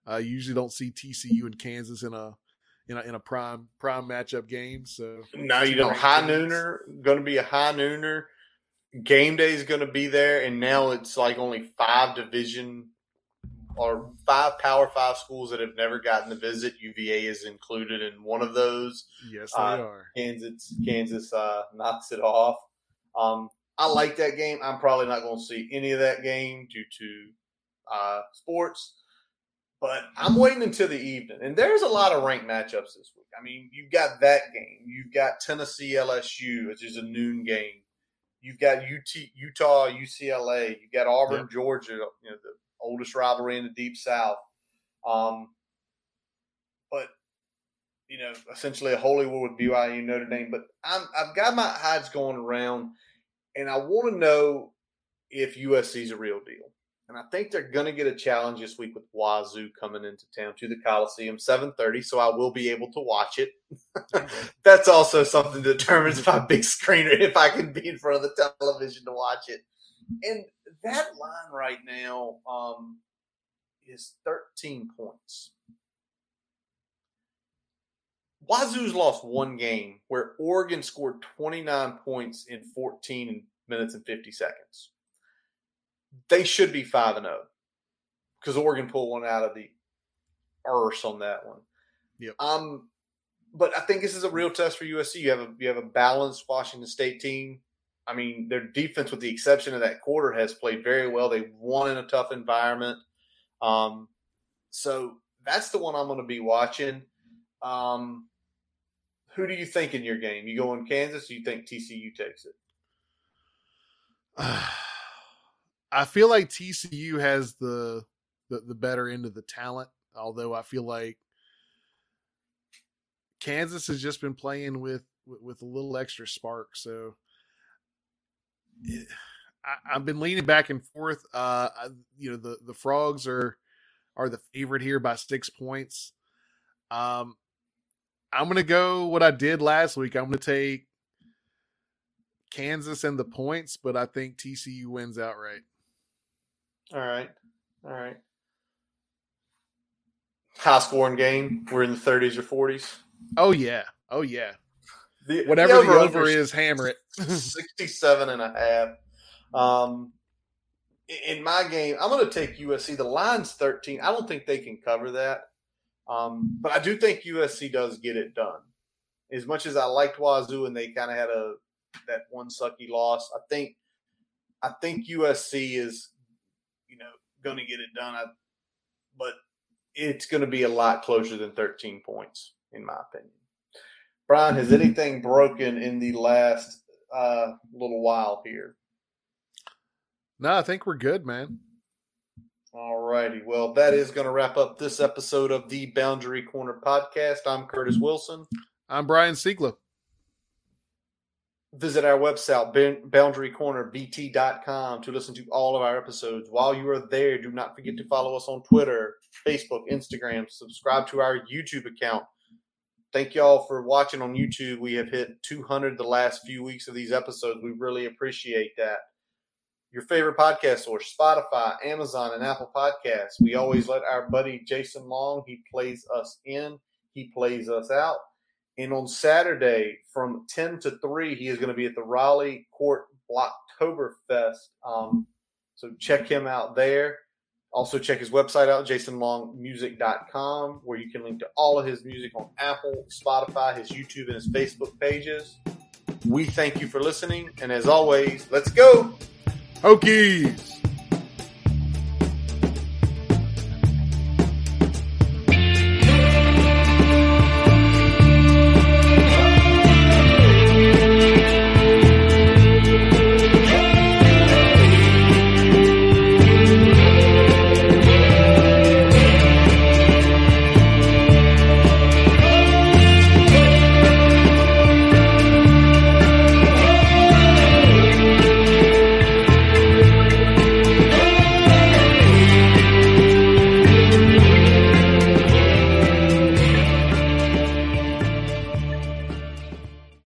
I uh, usually don't see TCU and Kansas in a in a, in a prime prime matchup game. So now you don't high nooner going to be a high nooner. Game day is going to be there, and now it's like only five division or five Power Five schools that have never gotten the visit. UVA is included in one of those. Yes, they uh, are. Kansas, Kansas uh, knocks it off. Um, I like that game. I'm probably not going to see any of that game due to uh, sports, but I'm waiting until the evening. And there's a lot of ranked matchups this week. I mean, you've got that game. You've got Tennessee LSU, which is a noon game. You've got UT, Utah UCLA. You've got Auburn yep. Georgia. You know the oldest rivalry in the Deep South. Um, but you know, essentially a holy war with BYU Notre Dame. But I'm I've got my eyes going around, and I want to know if USC is a real deal. And I think they're going to get a challenge this week with Wazoo coming into town to the Coliseum, 7:30. So I will be able to watch it. That's also something that determines my big screener if I can be in front of the television to watch it. And that line right now um, is 13 points. Wazoo's lost one game where Oregon scored 29 points in 14 minutes and 50 seconds. They should be 5 and 0 because Oregon pulled one out of the arse on that one. Yep. Um, but I think this is a real test for USC. You have a you have a balanced Washington State team. I mean, their defense, with the exception of that quarter, has played very well. They won in a tough environment. Um, so that's the one I'm going to be watching. Um, who do you think in your game? You go in Kansas? you think TCU takes it? I feel like TCU has the, the the better end of the talent, although I feel like Kansas has just been playing with with a little extra spark. So I, have been leaning back and forth. Uh, you know, the the frogs are are the favorite here by six points. Um, I'm gonna go what I did last week. I'm gonna take Kansas and the points, but I think TCU wins outright. All right, all right. High scoring game. We're in the 30s or 40s. Oh yeah, oh yeah. The, Whatever the over, the over is, hammer it. 67 and a half. Um, in my game, I'm going to take USC. The line's 13. I don't think they can cover that. Um, but I do think USC does get it done. As much as I liked Wazoo and they kind of had a that one sucky loss, I think I think USC is you know going to get it done. I, but it's going to be a lot closer than 13 points, in my opinion. Brian, has anything broken in the last uh, little while here? No, I think we're good, man. All righty. Well, that is going to wrap up this episode of the Boundary Corner podcast. I'm Curtis Wilson. I'm Brian Siegler. Visit our website, boundarycornerbt.com, to listen to all of our episodes. While you are there, do not forget to follow us on Twitter, Facebook, Instagram. Subscribe to our YouTube account thank y'all for watching on YouTube. We have hit 200 the last few weeks of these episodes. We really appreciate that. Your favorite podcast source, Spotify, Amazon, and Apple Podcasts. We always let our buddy Jason Long, he plays us in, he plays us out. And on Saturday from 10 to 3, he is going to be at the Raleigh Court Blocktoberfest. Um, so check him out there. Also, check his website out, jasonlongmusic.com, where you can link to all of his music on Apple, Spotify, his YouTube, and his Facebook pages. We thank you for listening. And as always, let's go. Hokies.